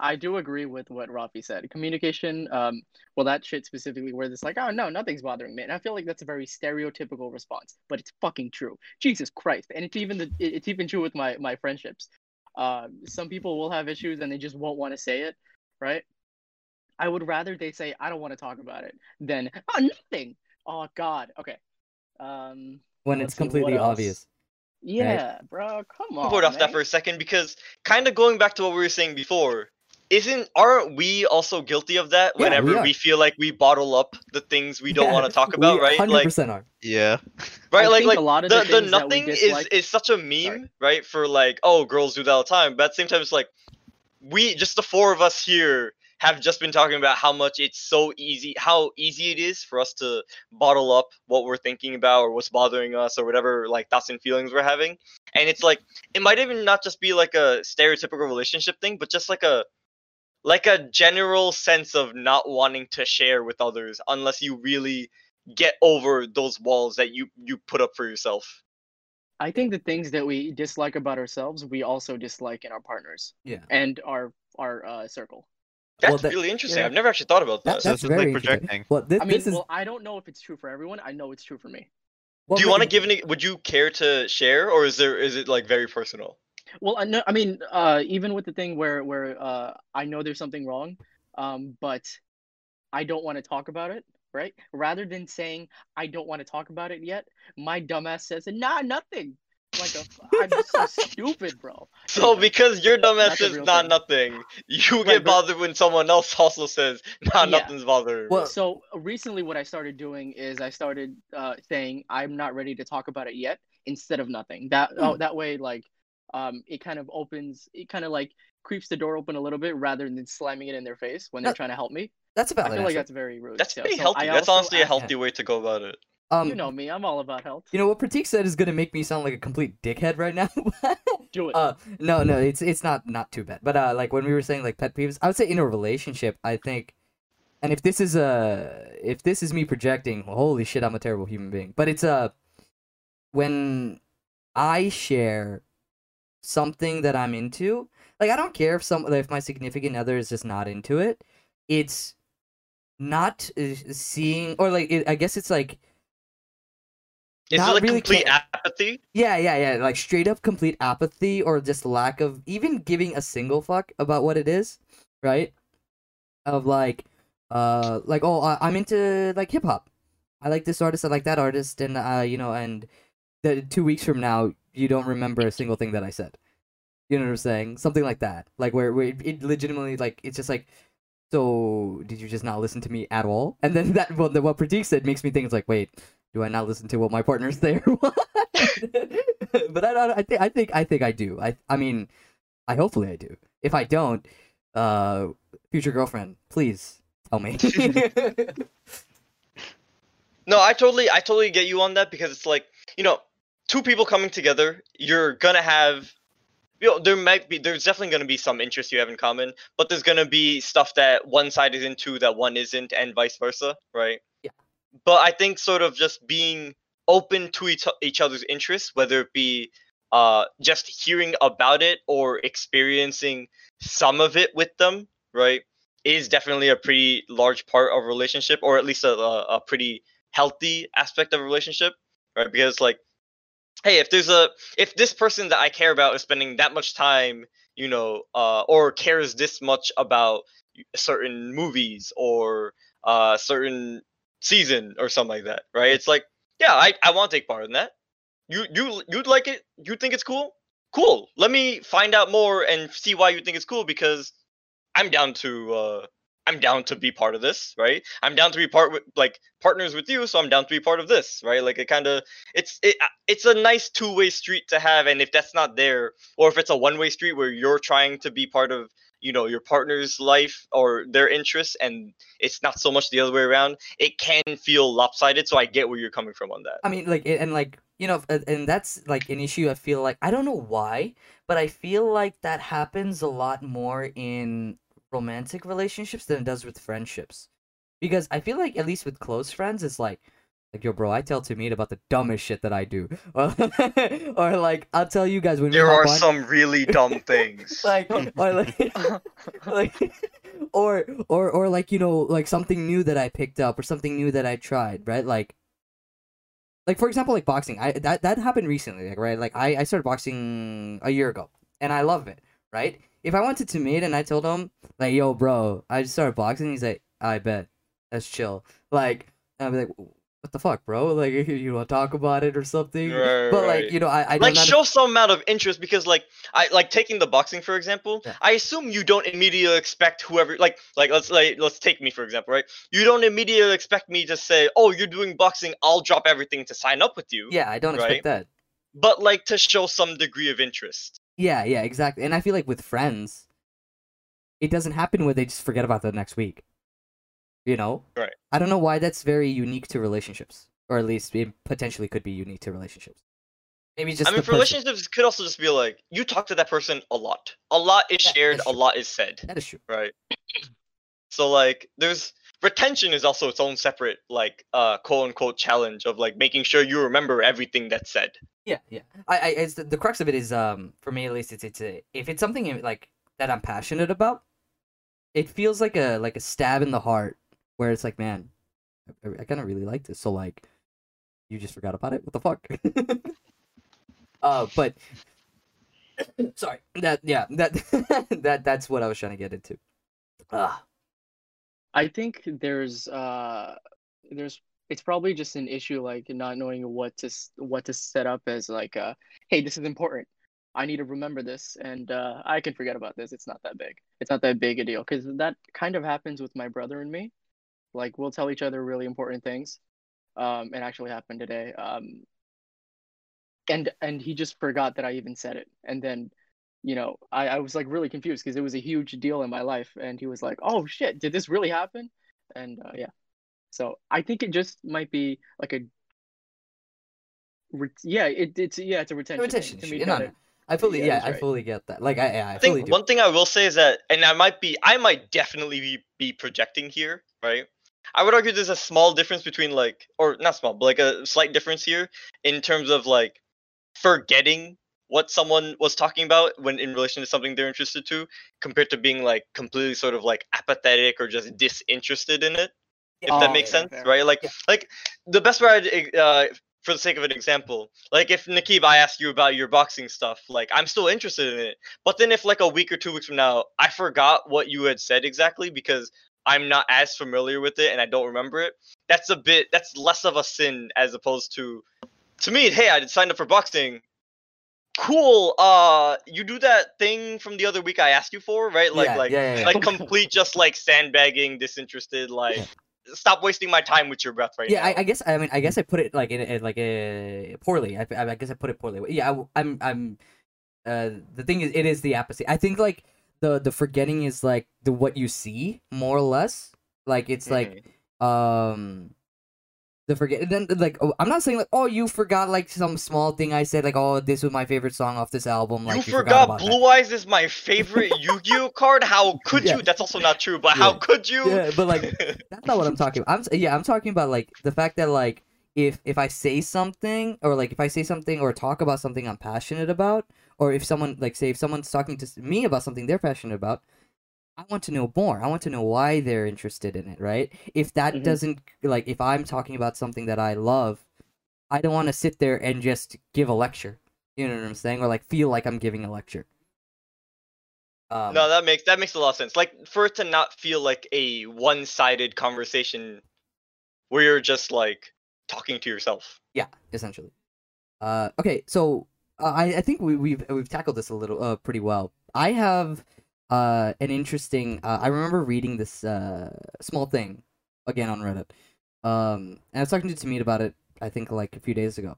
I do agree with what Rafi said. Communication, um, well, that shit specifically, where it's like, oh no, nothing's bothering me, and I feel like that's a very stereotypical response, but it's fucking true. Jesus Christ, and it's even the, it's even true with my my friendships. Um, some people will have issues and they just won't want to say it, right? I would rather they say I don't want to talk about it than oh nothing. Oh God, okay. Um, when it's see, what completely else? obvious. Yeah, bro, come on. Hold off that for a second because kind of going back to what we were saying before, isn't aren't we also guilty of that Yeah, whenever are. we, feel like we bottle up the things we don't Yeah, want to talk about, we right? Hundred Like percent are. Yeah. right I like like a lot of the, the the things that we nothing is is such a meme, right? For like, oh, girls do that all the time. But at the same time, it's like we just the four of us here have just been talking about how much it's so easy, how easy it is for us to bottle up what we're thinking about or what's bothering us or whatever like thoughts and feelings we're having. And it's like it might even not just be like a stereotypical relationship thing, but just like a like a general sense of not wanting to share with others unless you really get over those walls that you you put up for yourself. I think the things that we dislike about ourselves, we also dislike in our partners Yeah. and our our uh, circle. That's Well, that- really interesting. yeah. I've never actually thought about That, that. So that's this is, like, very interesting. projecting. Well, thi- I mean, this is. well, I don't know if it's true for everyone. I know it's true for me. well, Do you want to give any? Would you care to share, or is there is it like very personal? Well, I know. I mean, uh, even with the thing where where uh, I know there's something wrong, um, but I don't want to talk about it. Right? Rather than saying I don't want to talk about it yet, my dumbass says, "Nah, nothing." Like a, I'm so stupid, bro. So Anyway, because your dumbass that's a says not thing. nothing, you Right, get but- bothered when someone else also says not Yeah. nothing's bothering. Well- so recently what i started doing is i started uh, saying i'm not ready to talk about it yet instead of nothing that Hmm. oh, that way like um it kind of opens it kind of like creeps the door open a little bit rather than slamming it in their face when they're That- trying to help me That's about. I feel like answer. that's very rude that's too. pretty So healthy. I That's honestly a healthy way to go about it. Um, you know me i'm all about health You know what Pratik said is gonna make me sound like a complete dickhead right now. do it uh, no, no, it's it's not not too bad. But uh, like when we were saying like pet peeves, I would say in a relationship, I think, and if this is uh if this is me projecting, holy shit, I'm a terrible human being. But it's uh when I share something that I'm into, like I don't care if some if my significant other is just not into it. It's not uh, seeing or like it, I guess it's like Is Not it like really complete apathy? yeah, yeah, yeah. Like straight up complete apathy or just lack of even giving a single fuck about what it is, right? Of like, uh, like oh, I- I'm into like hip hop. I like this artist. I like that artist, and uh, you know, and the two weeks from now, you don't remember a single thing that I said. You know what I'm saying? Something like that. Like where, where it, it legitimately like it's just like, so did you just not listen to me at all? And then that well, the, what Pratik said makes me think it's like, wait, do I not listen to what my partner's there? but I don't. I think. I think. I think I do. I. I mean, I hopefully I do. If I don't, uh, future girlfriend, please tell me. No, I totally, I totally get you on that because it's like, you know, two people coming together, you're gonna have, you know, there might be, there's definitely gonna be some interest you have in common, but there's gonna be stuff that one side is into that one isn't, and vice versa, right? Yeah. But I think sort of just being open to each each other's interests, whether it be uh just hearing about it or experiencing some of it with them, right, is definitely a pretty large part of a relationship, or at least a, a, pretty healthy aspect of a relationship, right? Because like, hey, if there's a if this person that I care about is spending that much time, you know, uh, or cares this much about certain movies or uh certain season or something like that, right? It's like, yeah, I, I want to take part in that. You you you'd like it? You think it's cool? Cool. Let me find out more and see why you think it's cool because I'm down to uh I'm down to be part of this, right? I'm down to be part with like partners with you, so I'm down to be part of this, right? Like it kind of it's it uh, it's a nice two-way street to have and if that's not there or if it's a one-way street where you're trying to be part of, you know your partner's life or their interests and it's not so much the other way around it can feel lopsided so i get where you're coming from on that I mean, like, and like, you know, and- that's like an issue. I feel like I don't know why, but I feel like that happens a lot more in romantic relationships than it does with friendships, because I feel like at least with close friends, it's like, like yo, bro, I tell Tamid about the dumbest shit that I do, or, or like I'll tell you guys when there are on- some really dumb things. Like or like like or or or like you know like something new that I picked up or something new that I tried right? Like like for example like boxing. I that that happened recently like right? Like I I started boxing a year ago and I love it right? If I went to Tamid and I told him like yo bro I just started boxing he's like I bet. That's chill. Like I'd be like what the fuck bro? Like you want to talk about it or something? Right, but like you know I I like know not- show some amount of interest because like i like taking the boxing for example Yeah. i assume you don't immediately expect whoever like like let's like let's take me for example right? You don't immediately expect me to say oh you're doing boxing i'll drop everything to sign up with you yeah I don't expect that. But like to show some degree of interest. Yeah, yeah, exactly. And I feel like with friends, it doesn't happen where they just forget about the next week. You know? Right. I don't know why that's very unique to relationships. Or at least it potentially could be unique to relationships. Maybe just i mean for relationships it could also just be like you talk to that person a lot a lot is Yeah, shared a lot is said That is true. right so like there's retention is also its own separate like uh quote unquote challenge of like making sure you remember everything that's said Yeah, yeah. I, I it's the, the crux of it is um for me at least it's it's a, if it's something like that I'm passionate about, it feels like a like a stab in the heart where it's like, man, I, I kind of really like this. So like, you just forgot about it. What the fuck? uh, but sorry. That yeah. That that that's what I was trying to get into. Ah, I think there's uh there's it's probably just an issue like not knowing what to what to set up as like uh hey this is important I need to remember this and uh I can forget about this it's not that big it's not that big a deal because that kind of happens with my brother and me like we'll tell each other really important things um it actually happened today um and and he just forgot that I even said it and then you know I, I was like really confused because it was a huge deal in my life and he was like oh shit did this really happen and uh, yeah so i think it just might be like a re- yeah it, it's yeah it's a retention, retention thing. issue. Tamid No, got no. it. I fully Yeah, yeah, that's I right. fully get that. Like I yeah, I, I fully think do. one thing I will say is that, and I might be, I might definitely be, be projecting here, right? I would argue there's a small difference between like, or not small, but like a slight difference here in terms of like forgetting what someone was talking about when in relation to something they're interested to, compared to being like completely sort of like apathetic or just disinterested in it. If Oh, that makes yeah, sense, fair. right? Like, Yeah. like the best way I'd, uh, for the sake of an example, like if Nakib, I asked you about your boxing stuff, like I'm still interested in it. But then if like a week or two weeks from now, I forgot what you had said exactly because I'm not as familiar with it and I don't remember it, that's a bit that's less of a sin as opposed to to me, hey, I signed up for boxing. Cool. Uh you do that thing from the other week I asked you for, right? Like yeah, like yeah, yeah, yeah. like complete just like sandbagging, disinterested, like stop wasting my time with your breath right yeah, now. I, I guess I mean I guess I put it like in, in like a poorly. I, I guess I put it poorly. Yeah, I, am I'm. Uh, the thing is, it is the apathy. I think like the the forgetting is like the what you see more or less. Like it's like Mhm. um the forget then like oh, I'm not saying like oh you forgot like some small thing I said like oh this was my favorite song off this album like you you, forgot that. Blue Eyes is my favorite Yu-Gi-Oh card. How could Yeah. you? That's also not true. But how could you? Yeah, but like that's not what I'm talking about. I'm yeah, I'm talking about like the fact that like if if I say something or like if I say something or talk about something I'm passionate about, or if someone like say if someone's talking to me about something they're passionate about, I want to know more. I want to know why they're interested in it, right? If that Mhm. doesn't like if I'm talking about something that I love, I don't want to sit there and just give a lecture. You know what I'm saying? Or like feel like I'm giving a lecture. Um, no, that makes that makes a lot of sense. Like for it to not feel like a one-sided conversation where you're just like talking to yourself. Yeah, essentially. Uh, okay, so uh, I I think we, we've we've tackled this a little uh pretty well. I have uh an interesting. Uh, I remember reading this uh small thing again on Reddit. Um, and I was talking to Tamid about it. I think like a few days ago.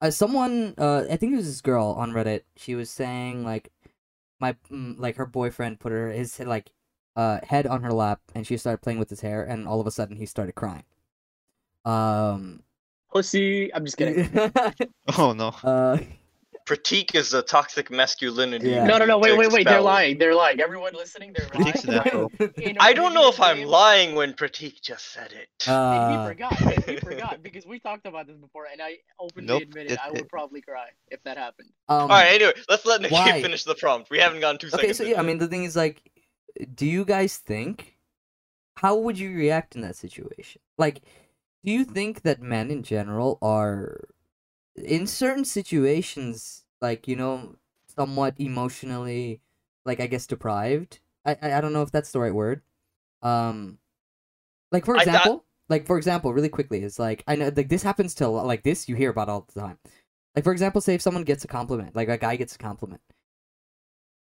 Uh, someone uh I think it was this girl on Reddit. She was saying like, my mm, like her boyfriend put her his like uh head on her lap and she started playing with his hair and all of a sudden he started crying. Um. Pussy. I'm just kidding. Oh no. uh. Pratik is a toxic masculinity. Yeah. No, no, no. Wait, to wait, wait. They're lying. They're lying. Everyone listening, they're lying. Pratik's natural. In don't know if I'm lying when Pratik just said it. And he Uh, forgot. and he forgot because we talked about this before, and I openly Nope, admitted it- I would it- probably cry if that happened. um, All right, anyway, let's let Nikki why? finish the prompt. We haven't gone two Okay, seconds. so into yeah, I mean the thing is like, do you guys think? How would you react in that situation? Like, do you think that men in general are, in certain situations, like you know, somewhat emotionally, like I guess deprived? I I, I don't know if that's the right word. Um, like for I thought- example, like for example, really quickly, it's like I know like this happens to lot- like this you hear about all the time. Like for example, say if someone gets a compliment, like a guy gets a compliment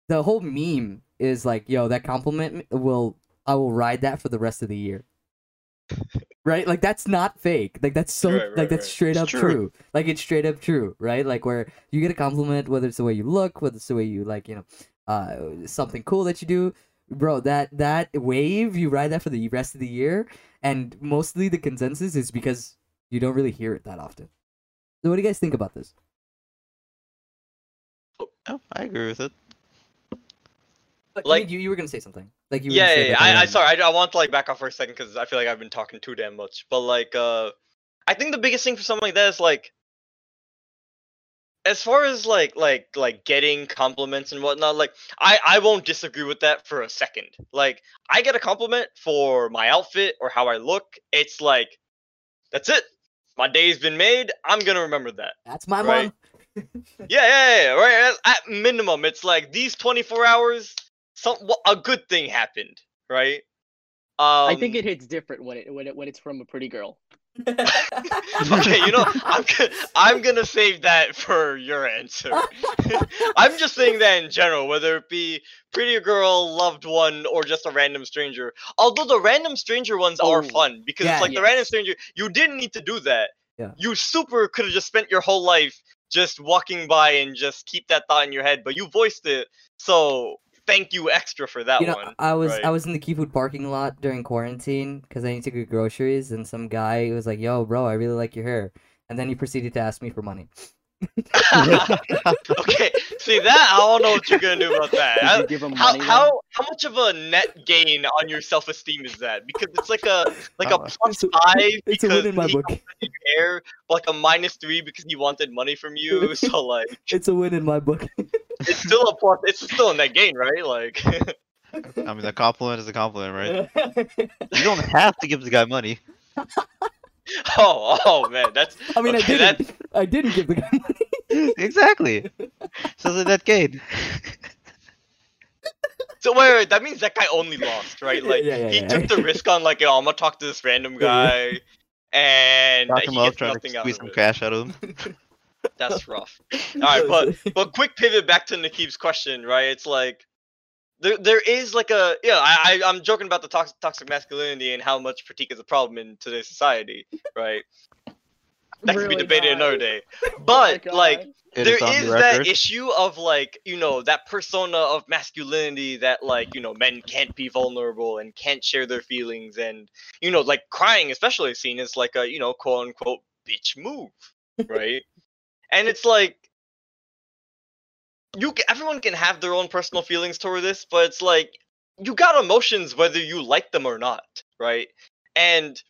the whole meme is like, yo, that compliment will I will ride that for the rest of the year. Right? Like that's not fake. Like that's so Right, right, like that's straight It's up true. true. Like it's straight up true, right? Like where you get a compliment whether it's the way you look, whether it's the way you like, you know, uh something cool that you do. Bro, that that wave, you ride that for the rest of the year and mostly the consensus is because you don't really hear it that often. So what do you guys think about this? Oh, I agree with it. Like, Like- you, you were gonna say something. Like you yeah, yeah, yeah. I, I sorry, I, I want to like back off for a second because I feel like I've been talking too damn much. But like, uh, I think the biggest thing for something like that is like, as far as like like like getting compliments and whatnot, like I I won't disagree with that for a second. Like I get a compliment for my outfit or how I look, it's like, that's it. My day's been made. I'm gonna remember that. That's my Right. mom. Yeah, yeah, yeah. Right. At at minimum, it's like these 24 hours, some a good thing happened, right? Um, I think it hits different when it when it when it's from a pretty girl. okay, you know, I'm gonna, I'm gonna save that for your answer. I'm just saying that in general, whether it be pretty girl, loved one, or just a random stranger. Although the random stranger ones are Oh, fun because yeah, it's like the random stranger, you didn't need to do that. Yeah. You super could have just spent your whole life just walking by and just keep that thought in your head, but you voiced it. So thank you extra for that you know, one. I was right. I was in the Key Food parking lot during quarantine because I need to get groceries, and some guy was like, "Yo, bro, I really like your hair," and then he proceeded to ask me for money. okay, see that I don't know what you're gonna do about that. I- give him how money? how how much of a net gain on your self esteem is that? Because it's like a like a Uh, plus It's a- five It's a because win in my he book. complimented hair, but like a minus three because he wanted money from you. So like It's a win in my book. it's still a plus. It's still a net gain, right? Like I mean, the compliment is a compliment, right? You don't have to give the guy money. oh oh man, that's I mean, Okay, I didn't. I didn't give the guy money. exactly. So the net gain. so wait wait. That means that guy only lost, right? Like Yeah, yeah, he yeah. took the risk on like, oh, I'm gonna talk to this random guy. And Knock he him up, gets trying to nothing out squeeze of some it. cash out of him. That's rough. All right, but but quick pivot back to Nakib's question, right? It's like there there is like a yeah, I, I I'm joking about the toxic toxic masculinity and how much Pratik is a problem in today's society, right? That can be debated not. another day. Oh But God. like It there is is the that issue of like you know that persona of masculinity that like you know men can't be vulnerable and can't share their feelings and you know like crying especially seen as like a you know quote unquote bitch move right and it's like you everyone can have their own personal feelings toward this but it's like you got emotions whether you like them or not right? And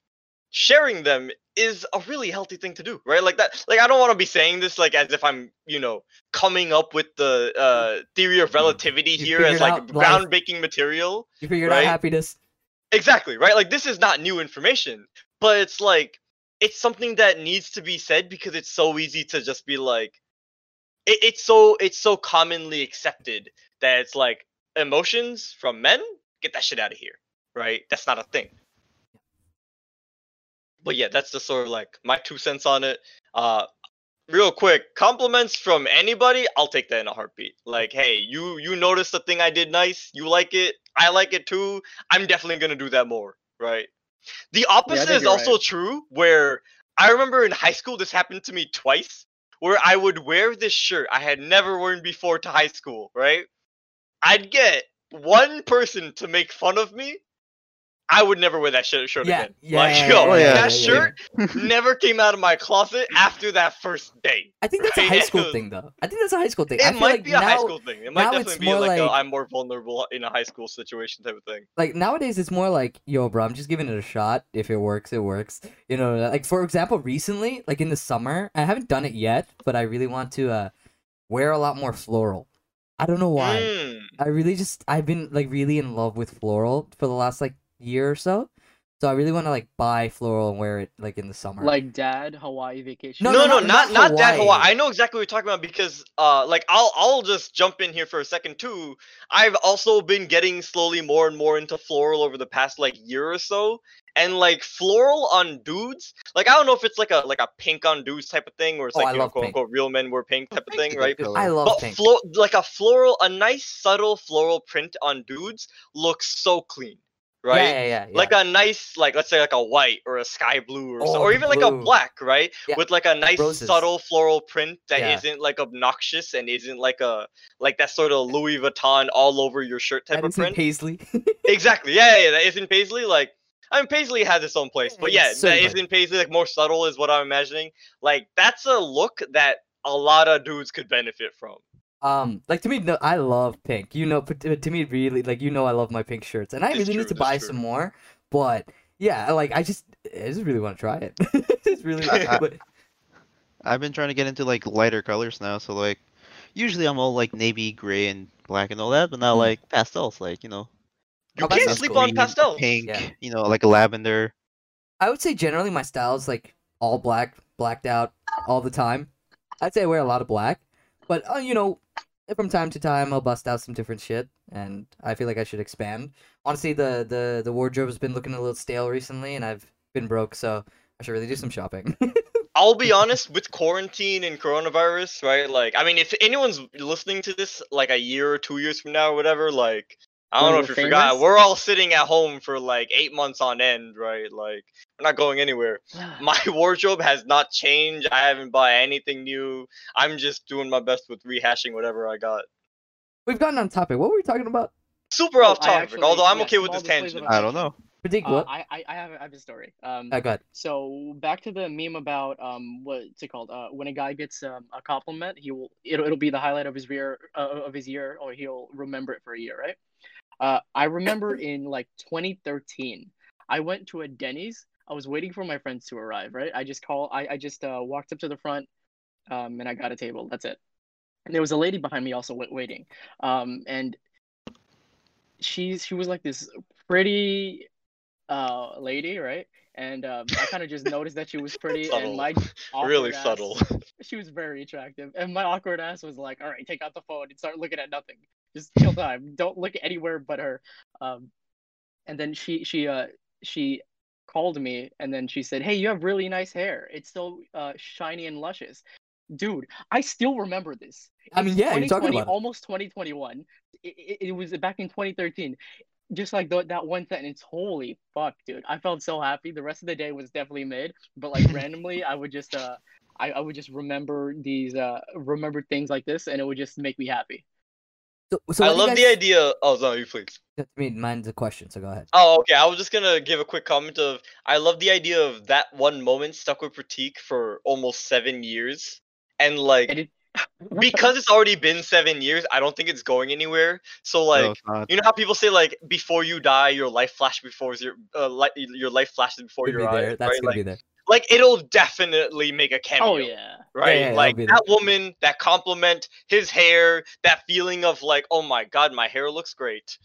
sharing them is a really healthy thing to do right? Like that like i don't want to be saying this like as if i'm you know coming up with the uh theory of relativity You here as like groundbreaking material you figured right? out happiness. exactly right? Like this is not new information but it's like it's something that needs to be said because it's so easy to just be like it, it's so it's so commonly accepted that it's like emotions from men get that shit out of here right? That's not a thing. But yeah that's just sort of like my two cents on it. Uh real quick compliments from anybody i'll take that in a heartbeat. Like hey you you noticed the thing i did nice you like it i like it too i'm definitely gonna do that more right? The opposite think is also right. true where i remember in high school this happened to me twice where i would wear this shirt i had never worn before to high school right I'd get one person to make fun of me. I would never wear that shirt, shirt Yeah, again. yeah, like, yeah, yo, yeah, that shirt never came out of my closet after that first day. I think that's a high school thing, though. I think that's a high school thing. It might like be a now, high school thing. It might definitely be more like, like- I'm more vulnerable in a high school situation type of thing. like nowadays it's more like yo bro i'm just giving it a shot if it works it works you know like for example recently like in the summer i haven't done it yet but i really want to uh wear a lot more floral i don't know why Mm. i really just i've been like really in love with floral for the last like year or so so i really want to like buy floral and wear it like in the summer Like dad, Hawaii vacation. No, No, no, no, no, not not not that Hawaii. Hawaii. I know exactly what you're talking about because uh like I'll I'll just jump in here for a second too. I've also been getting slowly more and more into floral over the past like year or so. And like floral on dudes, like I don't know if it's like a like a pink on dudes type of thing, or it's Oh, like I you know, quote pink. unquote real men wear pink type of thing, right? color. i love But pink flo- like a floral, a nice subtle floral print on dudes looks so clean, right? yeah, yeah, yeah, yeah. like a nice like let's say like a white or a sky blue or so, Oh, or the even like a black right Yeah. with like a nice Roses. subtle floral print that not like obnoxious and isn't like a like that sort of louis vuitton all over your shirt type that of isn't print paisley exactly yeah, yeah yeah that isn't paisley like I mean, Paisley has its own place, but yeah, so that good. isn't Paisley like more subtle is what I'm imagining. Like that's a look that a lot of dudes could benefit from. Um, like to me, no, I love pink. You know, but to, to me, really, like you know, I love my pink shirts, and I It's really true, need to buy true. some more. But yeah, like I just, I just really want to try it. it's really, I- I- but I've been trying to get into like lighter colors now, so like usually I'm all like navy, gray, and black and all that, but now Mm. like pastels, like you know, You can't sleep cool. on green, pastels. pink, Yeah. you know, like a lavender. I would say generally my style is like all black, blacked out all the time. I'd say I wear a lot of black, but uh, you know, from time to time I'll bust out some different shit, and I feel like I should expand. Honestly, the the the wardrobe has been looking a little stale recently, and I've been broke, so I should really do some shopping. I'll be honest with quarantine and coronavirus, right? Like, I mean, if anyone's listening to this like a year or two years from now or whatever, like, I don't When know if you forgot, we're all sitting at home for like eight months on end, right? Like, we're not going anywhere. My wardrobe has not changed. I haven't bought anything new. I'm just doing my best with rehashing whatever I got. We've gotten on topic. What were we talking about? Super Oh, off topic, actually- although I'm yeah, okay with this displays tangent. I don't know. Pratik Uh, what? I, I, I have, I have a story. Um, Uh, go ahead. so back to the meme about um, what's it called? Uh, when a guy gets um, a compliment, he will it'll, it'll be the highlight of his year uh, of his year, or he'll remember it for a year, right? Uh, I remember in like 2013, I went to a Denny's. I was waiting for my friends to arrive, right? I just call, I, I just uh, walked up to the front, um, and I got a table. That's it. And there was a lady behind me also waiting, um, and she's she was like this pretty uh lady, right? And um, I kind of just noticed that she was pretty, Subtle. and my Really ass- subtle. She was very attractive, and my awkward ass was like, "All right, take out the phone and start looking at nothing. Just kill time. Don't look anywhere but her." Um, and then she she uh she called me, and then she said, "Hey, you have really nice hair. It's so uh shiny and luscious." Dude, I still remember this. I mean, yeah, you're talking 2020, about it. almost 2021. It, it, it was back in 2013 just like the, that one sentence holy fuck dude i felt so happy the rest of the day was definitely mid but like randomly i would just uh I, I would just remember these uh remember things like this and it would just make me happy So, so I what do you love the idea. Oh, no, you please. I mean, mine's a question, so go ahead. Oh, okay. I was just gonna give a quick comment of I love the idea of that one moment stuck with Pratik for almost seven years, and like because it's already been seven years, I don't think it's going anywhere. So like. it's not. You know how people say like before you die, your life flash before your uh, li- your life flashes before It'll your be eyes, there. That's right? gonna Like, be there. Like it'll definitely make a cameo, oh yeah right? yeah, it'll like be there. that woman, that compliment, his hair, that feeling of like, oh my god, my hair looks great.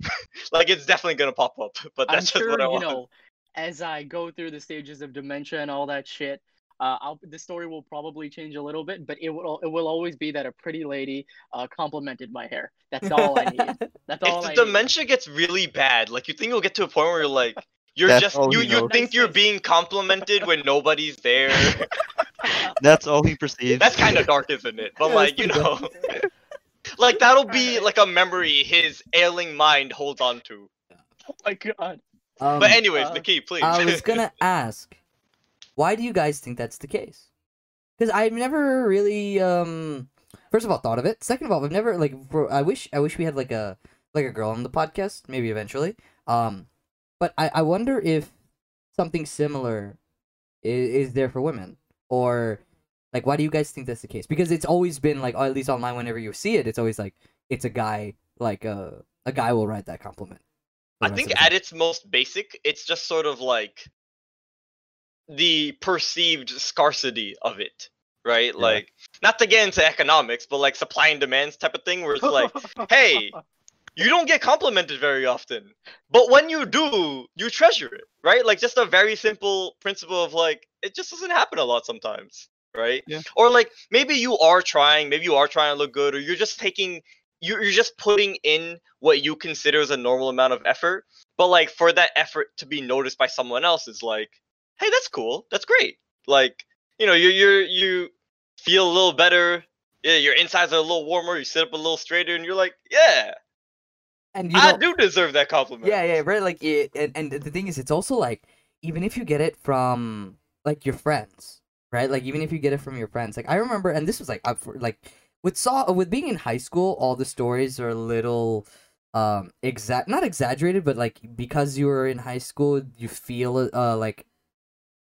like it's definitely gonna pop up, but i'm that's just sure what I you want. know as i go through the stages of dementia and all that shit uh, I'll, the story will probably change a little bit, but it will it will always be that a pretty lady uh, complimented my hair. That's all I need. That's all if I the need. dementia gets really bad, like you think you'll get to a point where you're like, you're That's just you you knows. think you're being complimented when nobody's there. That's all he perceives. That's kind of dark, isn't it? But Yeah, like you know, like that'll be like a memory his ailing mind holds on to. Oh my god. Um, But anyways, uh, the key, please. I was gonna ask, why do you guys think that's the case? Because I've never really, um, first of all thought of it. Second of all, I've never like for, I wish I wish we had like a like a girl on the podcast, maybe eventually. Um, but I I wonder if something similar is, is there for women or like why do you guys think that's the case? Because it's always been like, or at least online, whenever you see it, it's always like it's a guy like uh, a guy will write that compliment. I think at its most basic, it's just sort of like the perceived scarcity of it, right? Yeah. Like, not to get into economics, but like supply and demands type of thing, where it's like, hey, you don't get complimented very often, but when you do, you treasure it, right? Like, just a very simple principle of like, it just doesn't happen a lot sometimes, right? Yeah. Or like, maybe you are trying, maybe you are trying to look good, or you're just taking you're, you're just putting in what you consider as a normal amount of effort but like for that effort to be noticed by someone else is like hey that's cool that's great like you know you you you feel a little better yeah your insides are a little warmer you sit up a little straighter and you're like yeah and you i do deserve that compliment Yeah, yeah, right. Like, it, and and the thing is, it's also like even if you get it from like your friends, right? Like even if you get it from your friends, like I remember, and this was like up for like with saw with being in high school, all the stories are a little um exact, not exaggerated, but like because you were in high school, you feel uh like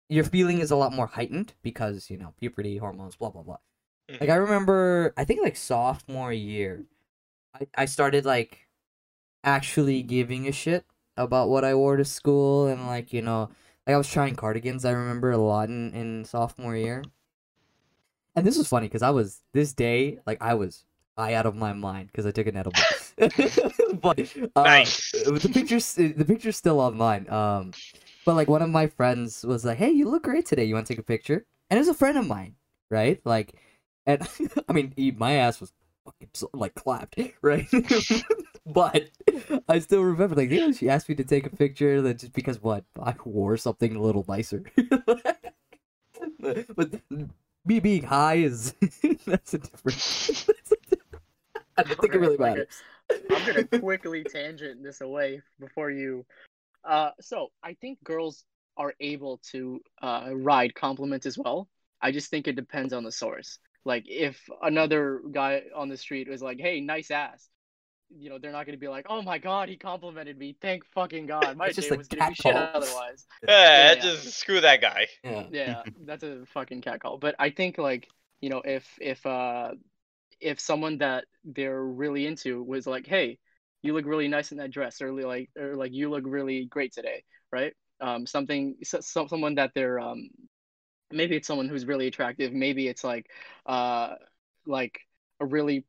your feeling is a lot more heightened because you know puberty, hormones, blah blah blah. Like I remember, I think like sophomore year, I I started like actually giving a shit about what I wore to school and like you know like I was trying cardigans I remember a lot in, in sophomore year. And this was funny because I was this day like I was high out of my mind because I took an edible. But uh, Nice. the pictures the picture's still online um but like one of my friends was like hey you look great today. You want to take a picture? And it was a friend of mine right? Like and I mean he, my ass was fucking like clapped right but I still remember, like, she asked me to take a picture, that just because what I wore something a little nicer. but me being high is that's a different. That's a different I don't think it really matters. I'm gonna quickly tangent this away before you. Uh, so I think girls are able to uh, ride compliments as well. I just think it depends on the source. Like if another guy on the street was like, "Hey, nice ass," you know, they're not gonna be like, "Oh my god, he complimented me. Thank fucking god. My just day a was gonna be shit otherwise." yeah, Yeah. just screw that guy Yeah. yeah that's a fucking cat call. but i think like you know if if uh if someone that they're really into was like hey you look really nice in that dress or like or like you look really great today right um something so, so, someone that they're um maybe it's someone who's really attractive maybe it's like uh like a really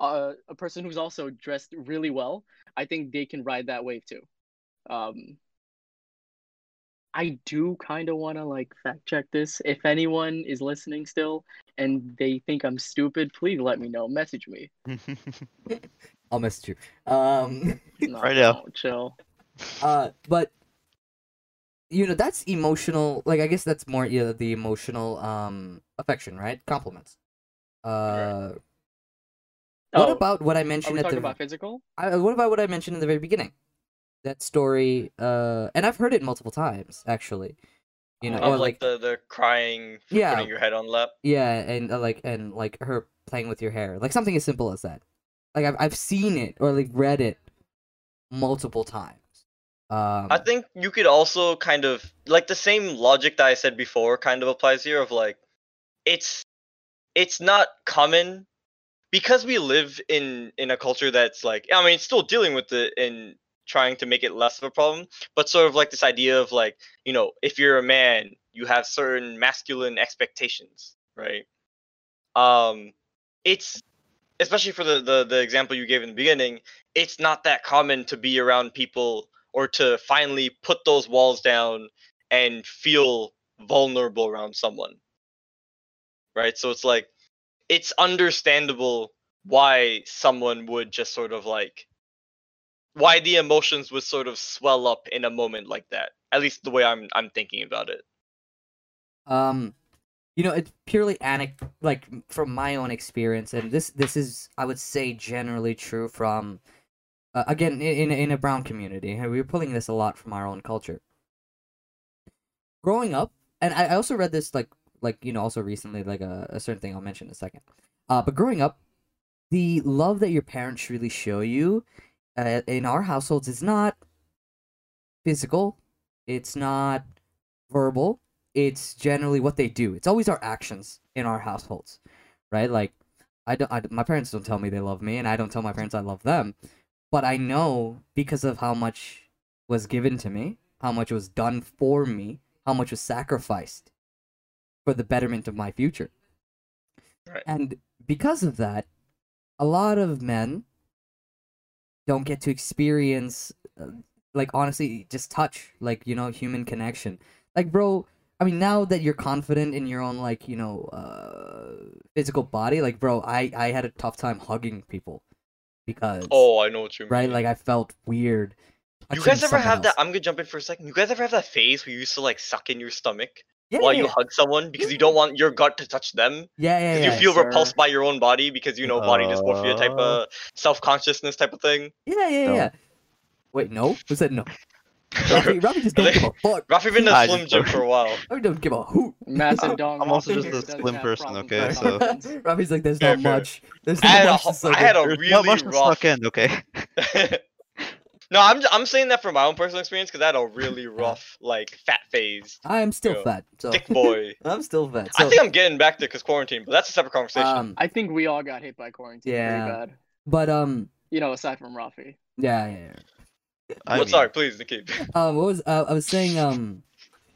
uh, a person who's also dressed really well i think they can ride that wave too um I do kind of want to like fact check this. If anyone is listening still and they think I'm stupid, please let me know. Message me. I'll message you. Um, No, Right now. no, chill. uh, but you know that's emotional. Like I guess that's more yeah, the emotional um affection, right? Compliments. Uh, what Oh, about what I mentioned at the about physical? I, what about what I mentioned in the very beginning? That story, uh, and I've heard it multiple times actually. You know, Oh, or like, like the the crying Yeah. putting your head on lap yeah, and uh, like and like her playing with your hair, like something as simple as that. Like I've I've seen it or like read it multiple times. Um, I think you could also kind of like the same logic that I said before kind of applies here of like it's it's not common because we live in in a culture that's like I mean it's still dealing with it and trying to make it less of a problem but sort of like this idea of like you know if you're a man you have certain masculine expectations right? Um it's especially for the the, the example you gave in the beginning it's not that common to be around people or to finally put those walls down and feel vulnerable around someone. Right? So it's like it's understandable why someone would just sort of like why the emotions would sort of swell up in a moment like that. At least the way I'm I'm thinking about it. um, you know, it's purely anec like from my own experience, and this this is I would say generally true from uh, again in in a brown community. We're pulling this a lot from our own culture. Growing up, and I also read this like like you know also recently like a, a certain thing I'll mention in a second. Uh, but growing up, the love that your parents really show you uh, in our households is not physical. It's not verbal. It's generally what they do. It's always our actions in our households, right? Like, I don't. I, my parents don't tell me they love me, and I don't tell my parents I love them. But I know because of how much was given to me, how much was done for me, how much was sacrificed for the betterment of my future. Right. And because of that, a lot of men don't get to experience, uh, like, honestly, just touch, like, you know, human connection. Like, bro, I mean, now that you're confident in your own, like, you know, uh, physical body, like, bro, I, I had a tough time hugging people because, Oh, I know what you mean. right, like, I felt weird. you touching guys ever someone have that? I'm gonna jump in for a second. You guys ever have that phase where you used to like suck in your stomach yeah, while yeah, you yeah. hug someone because you don't want your gut to touch them? yeah, yeah, Because yeah. you feel sir. repulsed by your own body because you know body dysmorphia type Uh. of self consciousness type of thing. Yeah, yeah, No. yeah. Wait, no? Who said no? Rafi, Rafi just don't give a fuck. Rafi been in I a Slim just Jim for a while. Rafi don't give a hoot. Massive dong. I'm also just a slim person, okay, so- confidence. Rafi's like, there's Fair, not fair. much. There's I not had a, much to suck I had a really not much rough. suck in, okay? no, I'm I'm saying that from my own personal experience because I had a really rough like fat phase. I am still Yo, fat, so Thick boy. I'm still fat. So, I think I'm getting back there because quarantine, but that's a separate conversation. um, I think we all got hit by quarantine Yeah. pretty bad. but um, You know, aside from Rafi. yeah, yeah. yeah. I but mean, sorry, please, Nikki. Um, what was uh, I was saying? Um,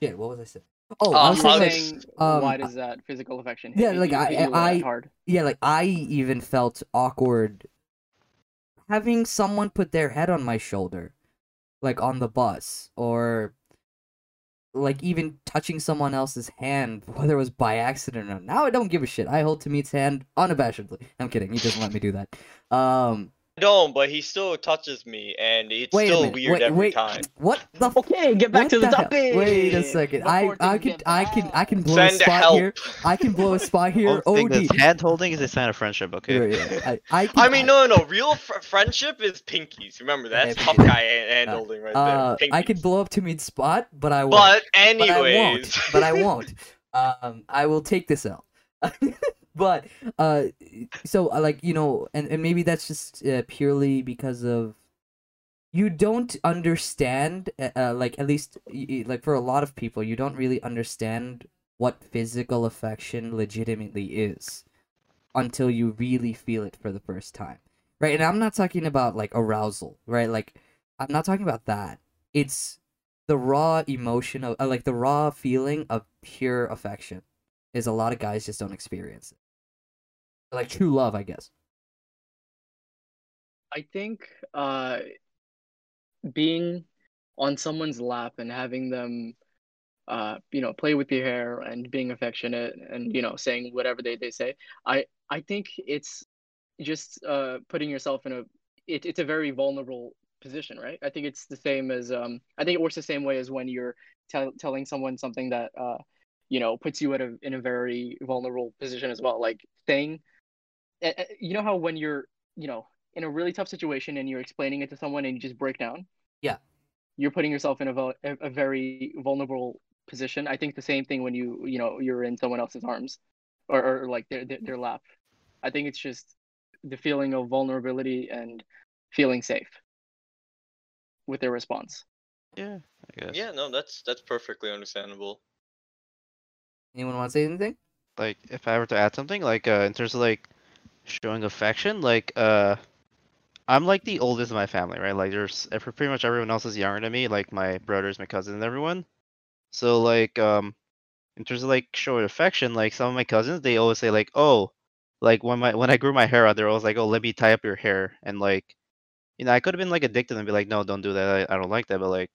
shit, what was I saying? Oh, Uh, I was I'm saying, like, saying, um, why does that physical affection hit yeah, you- like, hit I- you I- hard? yeah, like I even felt awkward having someone put their head on my shoulder, like on the bus, or like even touching someone else's hand, whether it was by accident or not. Now I don't give a shit. I hold Tamid's hand unabashedly. I'm kidding. He doesn't let me do that. Um, I don't, but he still touches me, and it's wait still minute. weird wait, every wait. time. What the? F- Okay, get back to the, hell? topic. Wait a second. I Before I things can I can I can blow Send a spot help. here. I can blow a spot here. One thing OD. hand holding is a sign of friendship, okay? Yeah, yeah, I, I, can, I mean, no, no, no. Real fr- friendship is pinkies. Remember that's Yeah, tough guy hand, hand Uh, holding right Uh, there. I could Pinkies. blow up Tamid spot, but I won't. But but I won't. anyways, But I won't. Um, I will take this out. But uh, so uh, like you know, and and maybe that's just uh, purely because of you don't understand. Uh, uh, like at least like for a lot of people, you don't really understand what physical affection legitimately is until you really feel it for the first time, right? And I'm not talking about like arousal, right? Like I'm not talking about that. It's the raw emotion of uh, like the raw feeling of pure affection is a lot of guys just don't experience it. Like true love, I guess. I think uh, being on someone's lap and having them, uh, you know, play with your hair and being affectionate and you know saying whatever they, they say. I I think it's just uh, putting yourself in a it, it's a very vulnerable position, right? I think it's the same as um I think it works the same way as when you're tell telling someone something that uh you know puts you at a in a very vulnerable position as well. Like saying, you know how when you're you know in a really tough situation and you're explaining it to someone and you just break down. Yeah. You're putting yourself in a, vul- a, a very vulnerable position. I think the same thing when you you know you're in someone else's arms, or, or like their, their their lap. I think it's just the feeling of vulnerability and feeling safe with their response. Yeah, I guess. yeah, no, that's that's perfectly understandable. Anyone want to say anything? Like, if I were to add something, like, uh, in terms of like showing affection, like, uh, I'm like the oldest in my family, right? Like, there's pretty much everyone else is younger than me, like my brothers, my cousins, and everyone. So like, um, in terms of like showing affection, like some of my cousins, they always say like, oh, like when my when I grew my hair out, they're always like, oh, let me tie up your hair, and like, you know, I could have been like addicted and be like, no, don't do that. I, I don't like that, but like,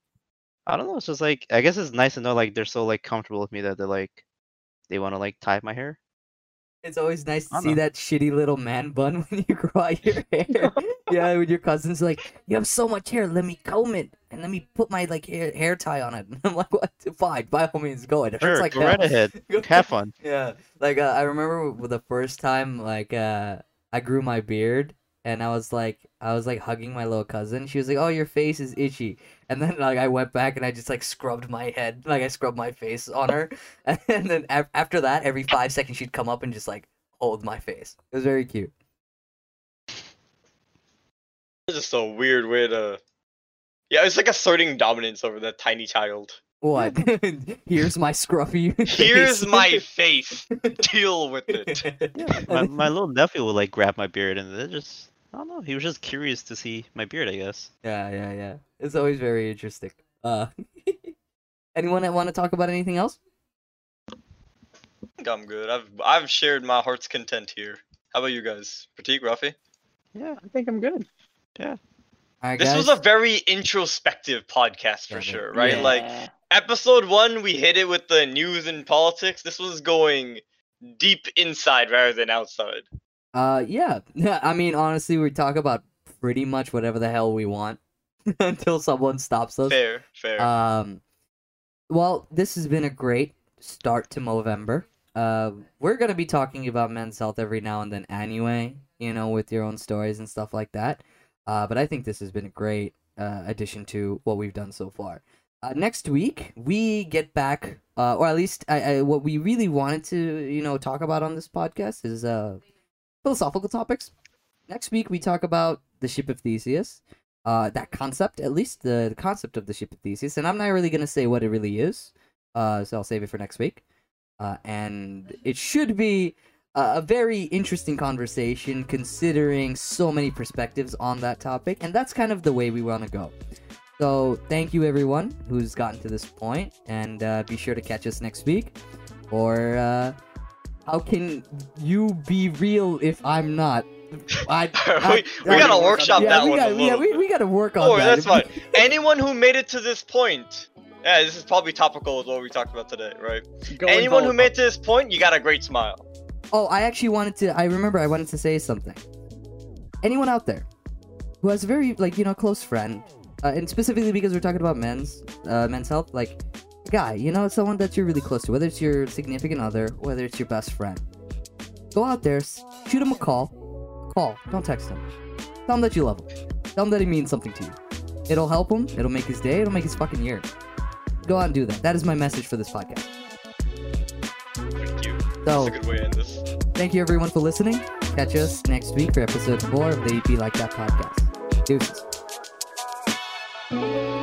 I don't know. It's just like, I guess it's nice to know like they're so like comfortable with me that they're like, they want to like tie my hair. It's always nice to see know. that shitty little man bun when you grow out your hair. yeah, when your cousin's like, "You have so much hair, let me comb it and let me put my like hair, hair tie on it." And I'm like, "What? Fine, by all means, go. It hurts Sure, like go right ahead. Have fun. Yeah, like uh, I remember the first time like uh I grew my beard and I was like I was like hugging my little cousin. She was like, "Oh, your face is itchy," and then like I went back and I just like scrubbed my head, like I scrubbed my face on her, and then af- after that, every five seconds she'd come up and just like hold my face. It was very cute. It's just a weird way to. Yeah, it's like asserting dominance over that tiny child. What? Here's my scruffy. Here's face. my face. Deal with it. Yeah, my, my little nephew would like grab my beard and it just I don't know. He was just curious to see my beard, I guess. Yeah, yeah, yeah. It's always very interesting. Uh, anyone that want to talk about anything else? I think I'm good. I've I've shared my heart's content here. How about you guys? Pratik, Rafi? Yeah, I think I'm good. All right, This guys. was a very introspective podcast for Yeah, sure, yeah. right? Like Yeah. Episode one, we hit it with the news and politics. This was going deep inside rather than outside. Uh, yeah. Yeah. I mean, honestly, we talk about pretty much whatever the hell we want until someone stops us. Fair, fair. Um, well, this has been a great start to Movember. Uh, we're gonna be talking about men's health every now and then, anyway. You know, with your own stories and stuff like that. Uh, but I think this has been a great uh, addition to what we've done so far. Uh, next week we get back, uh, or at least I, I, what we really wanted to, you know, talk about on this podcast is uh, philosophical topics. Next week we talk about the ship of Theseus uh, that concept, at least the, the concept of the ship of Theseus. And I'm not really gonna say what it really is, uh, so I'll save it for next week. Uh, and it should be a, a very interesting conversation, considering so many perspectives on that topic. And that's kind of the way we want to go. So thank you everyone who's gotten to this point, and uh, be sure to catch us next week. Or uh, how can you be real if I'm not? I, we we I- gotta workshop yeah, that we one got, a yeah, we, we got to work on Oh, that. that's fine. Anyone who made it to this point, yeah, this is probably topical with what we talked about today, right? Going Anyone who made it to this point, you got a great smile. Oh, I actually wanted to. I remember I wanted to say something. Anyone out there who has a very like you know close friend, uh, and specifically because we're talking about men's uh, men's health, like a guy, you know, someone that you're really close to, whether it's your significant other, whether it's your best friend. Go out there, shoot him a call. Call, don't text him. Tell him that you love him. Tell him that he means something to you. It'll help him. It'll make his day. It'll make his fucking year. Go out and do that. That is my message for this podcast. Thank you. So. That's a good way to end this. Thank you everyone for listening. Catch us next week for episode four of the EP Like That podcast. Deuces. Oh.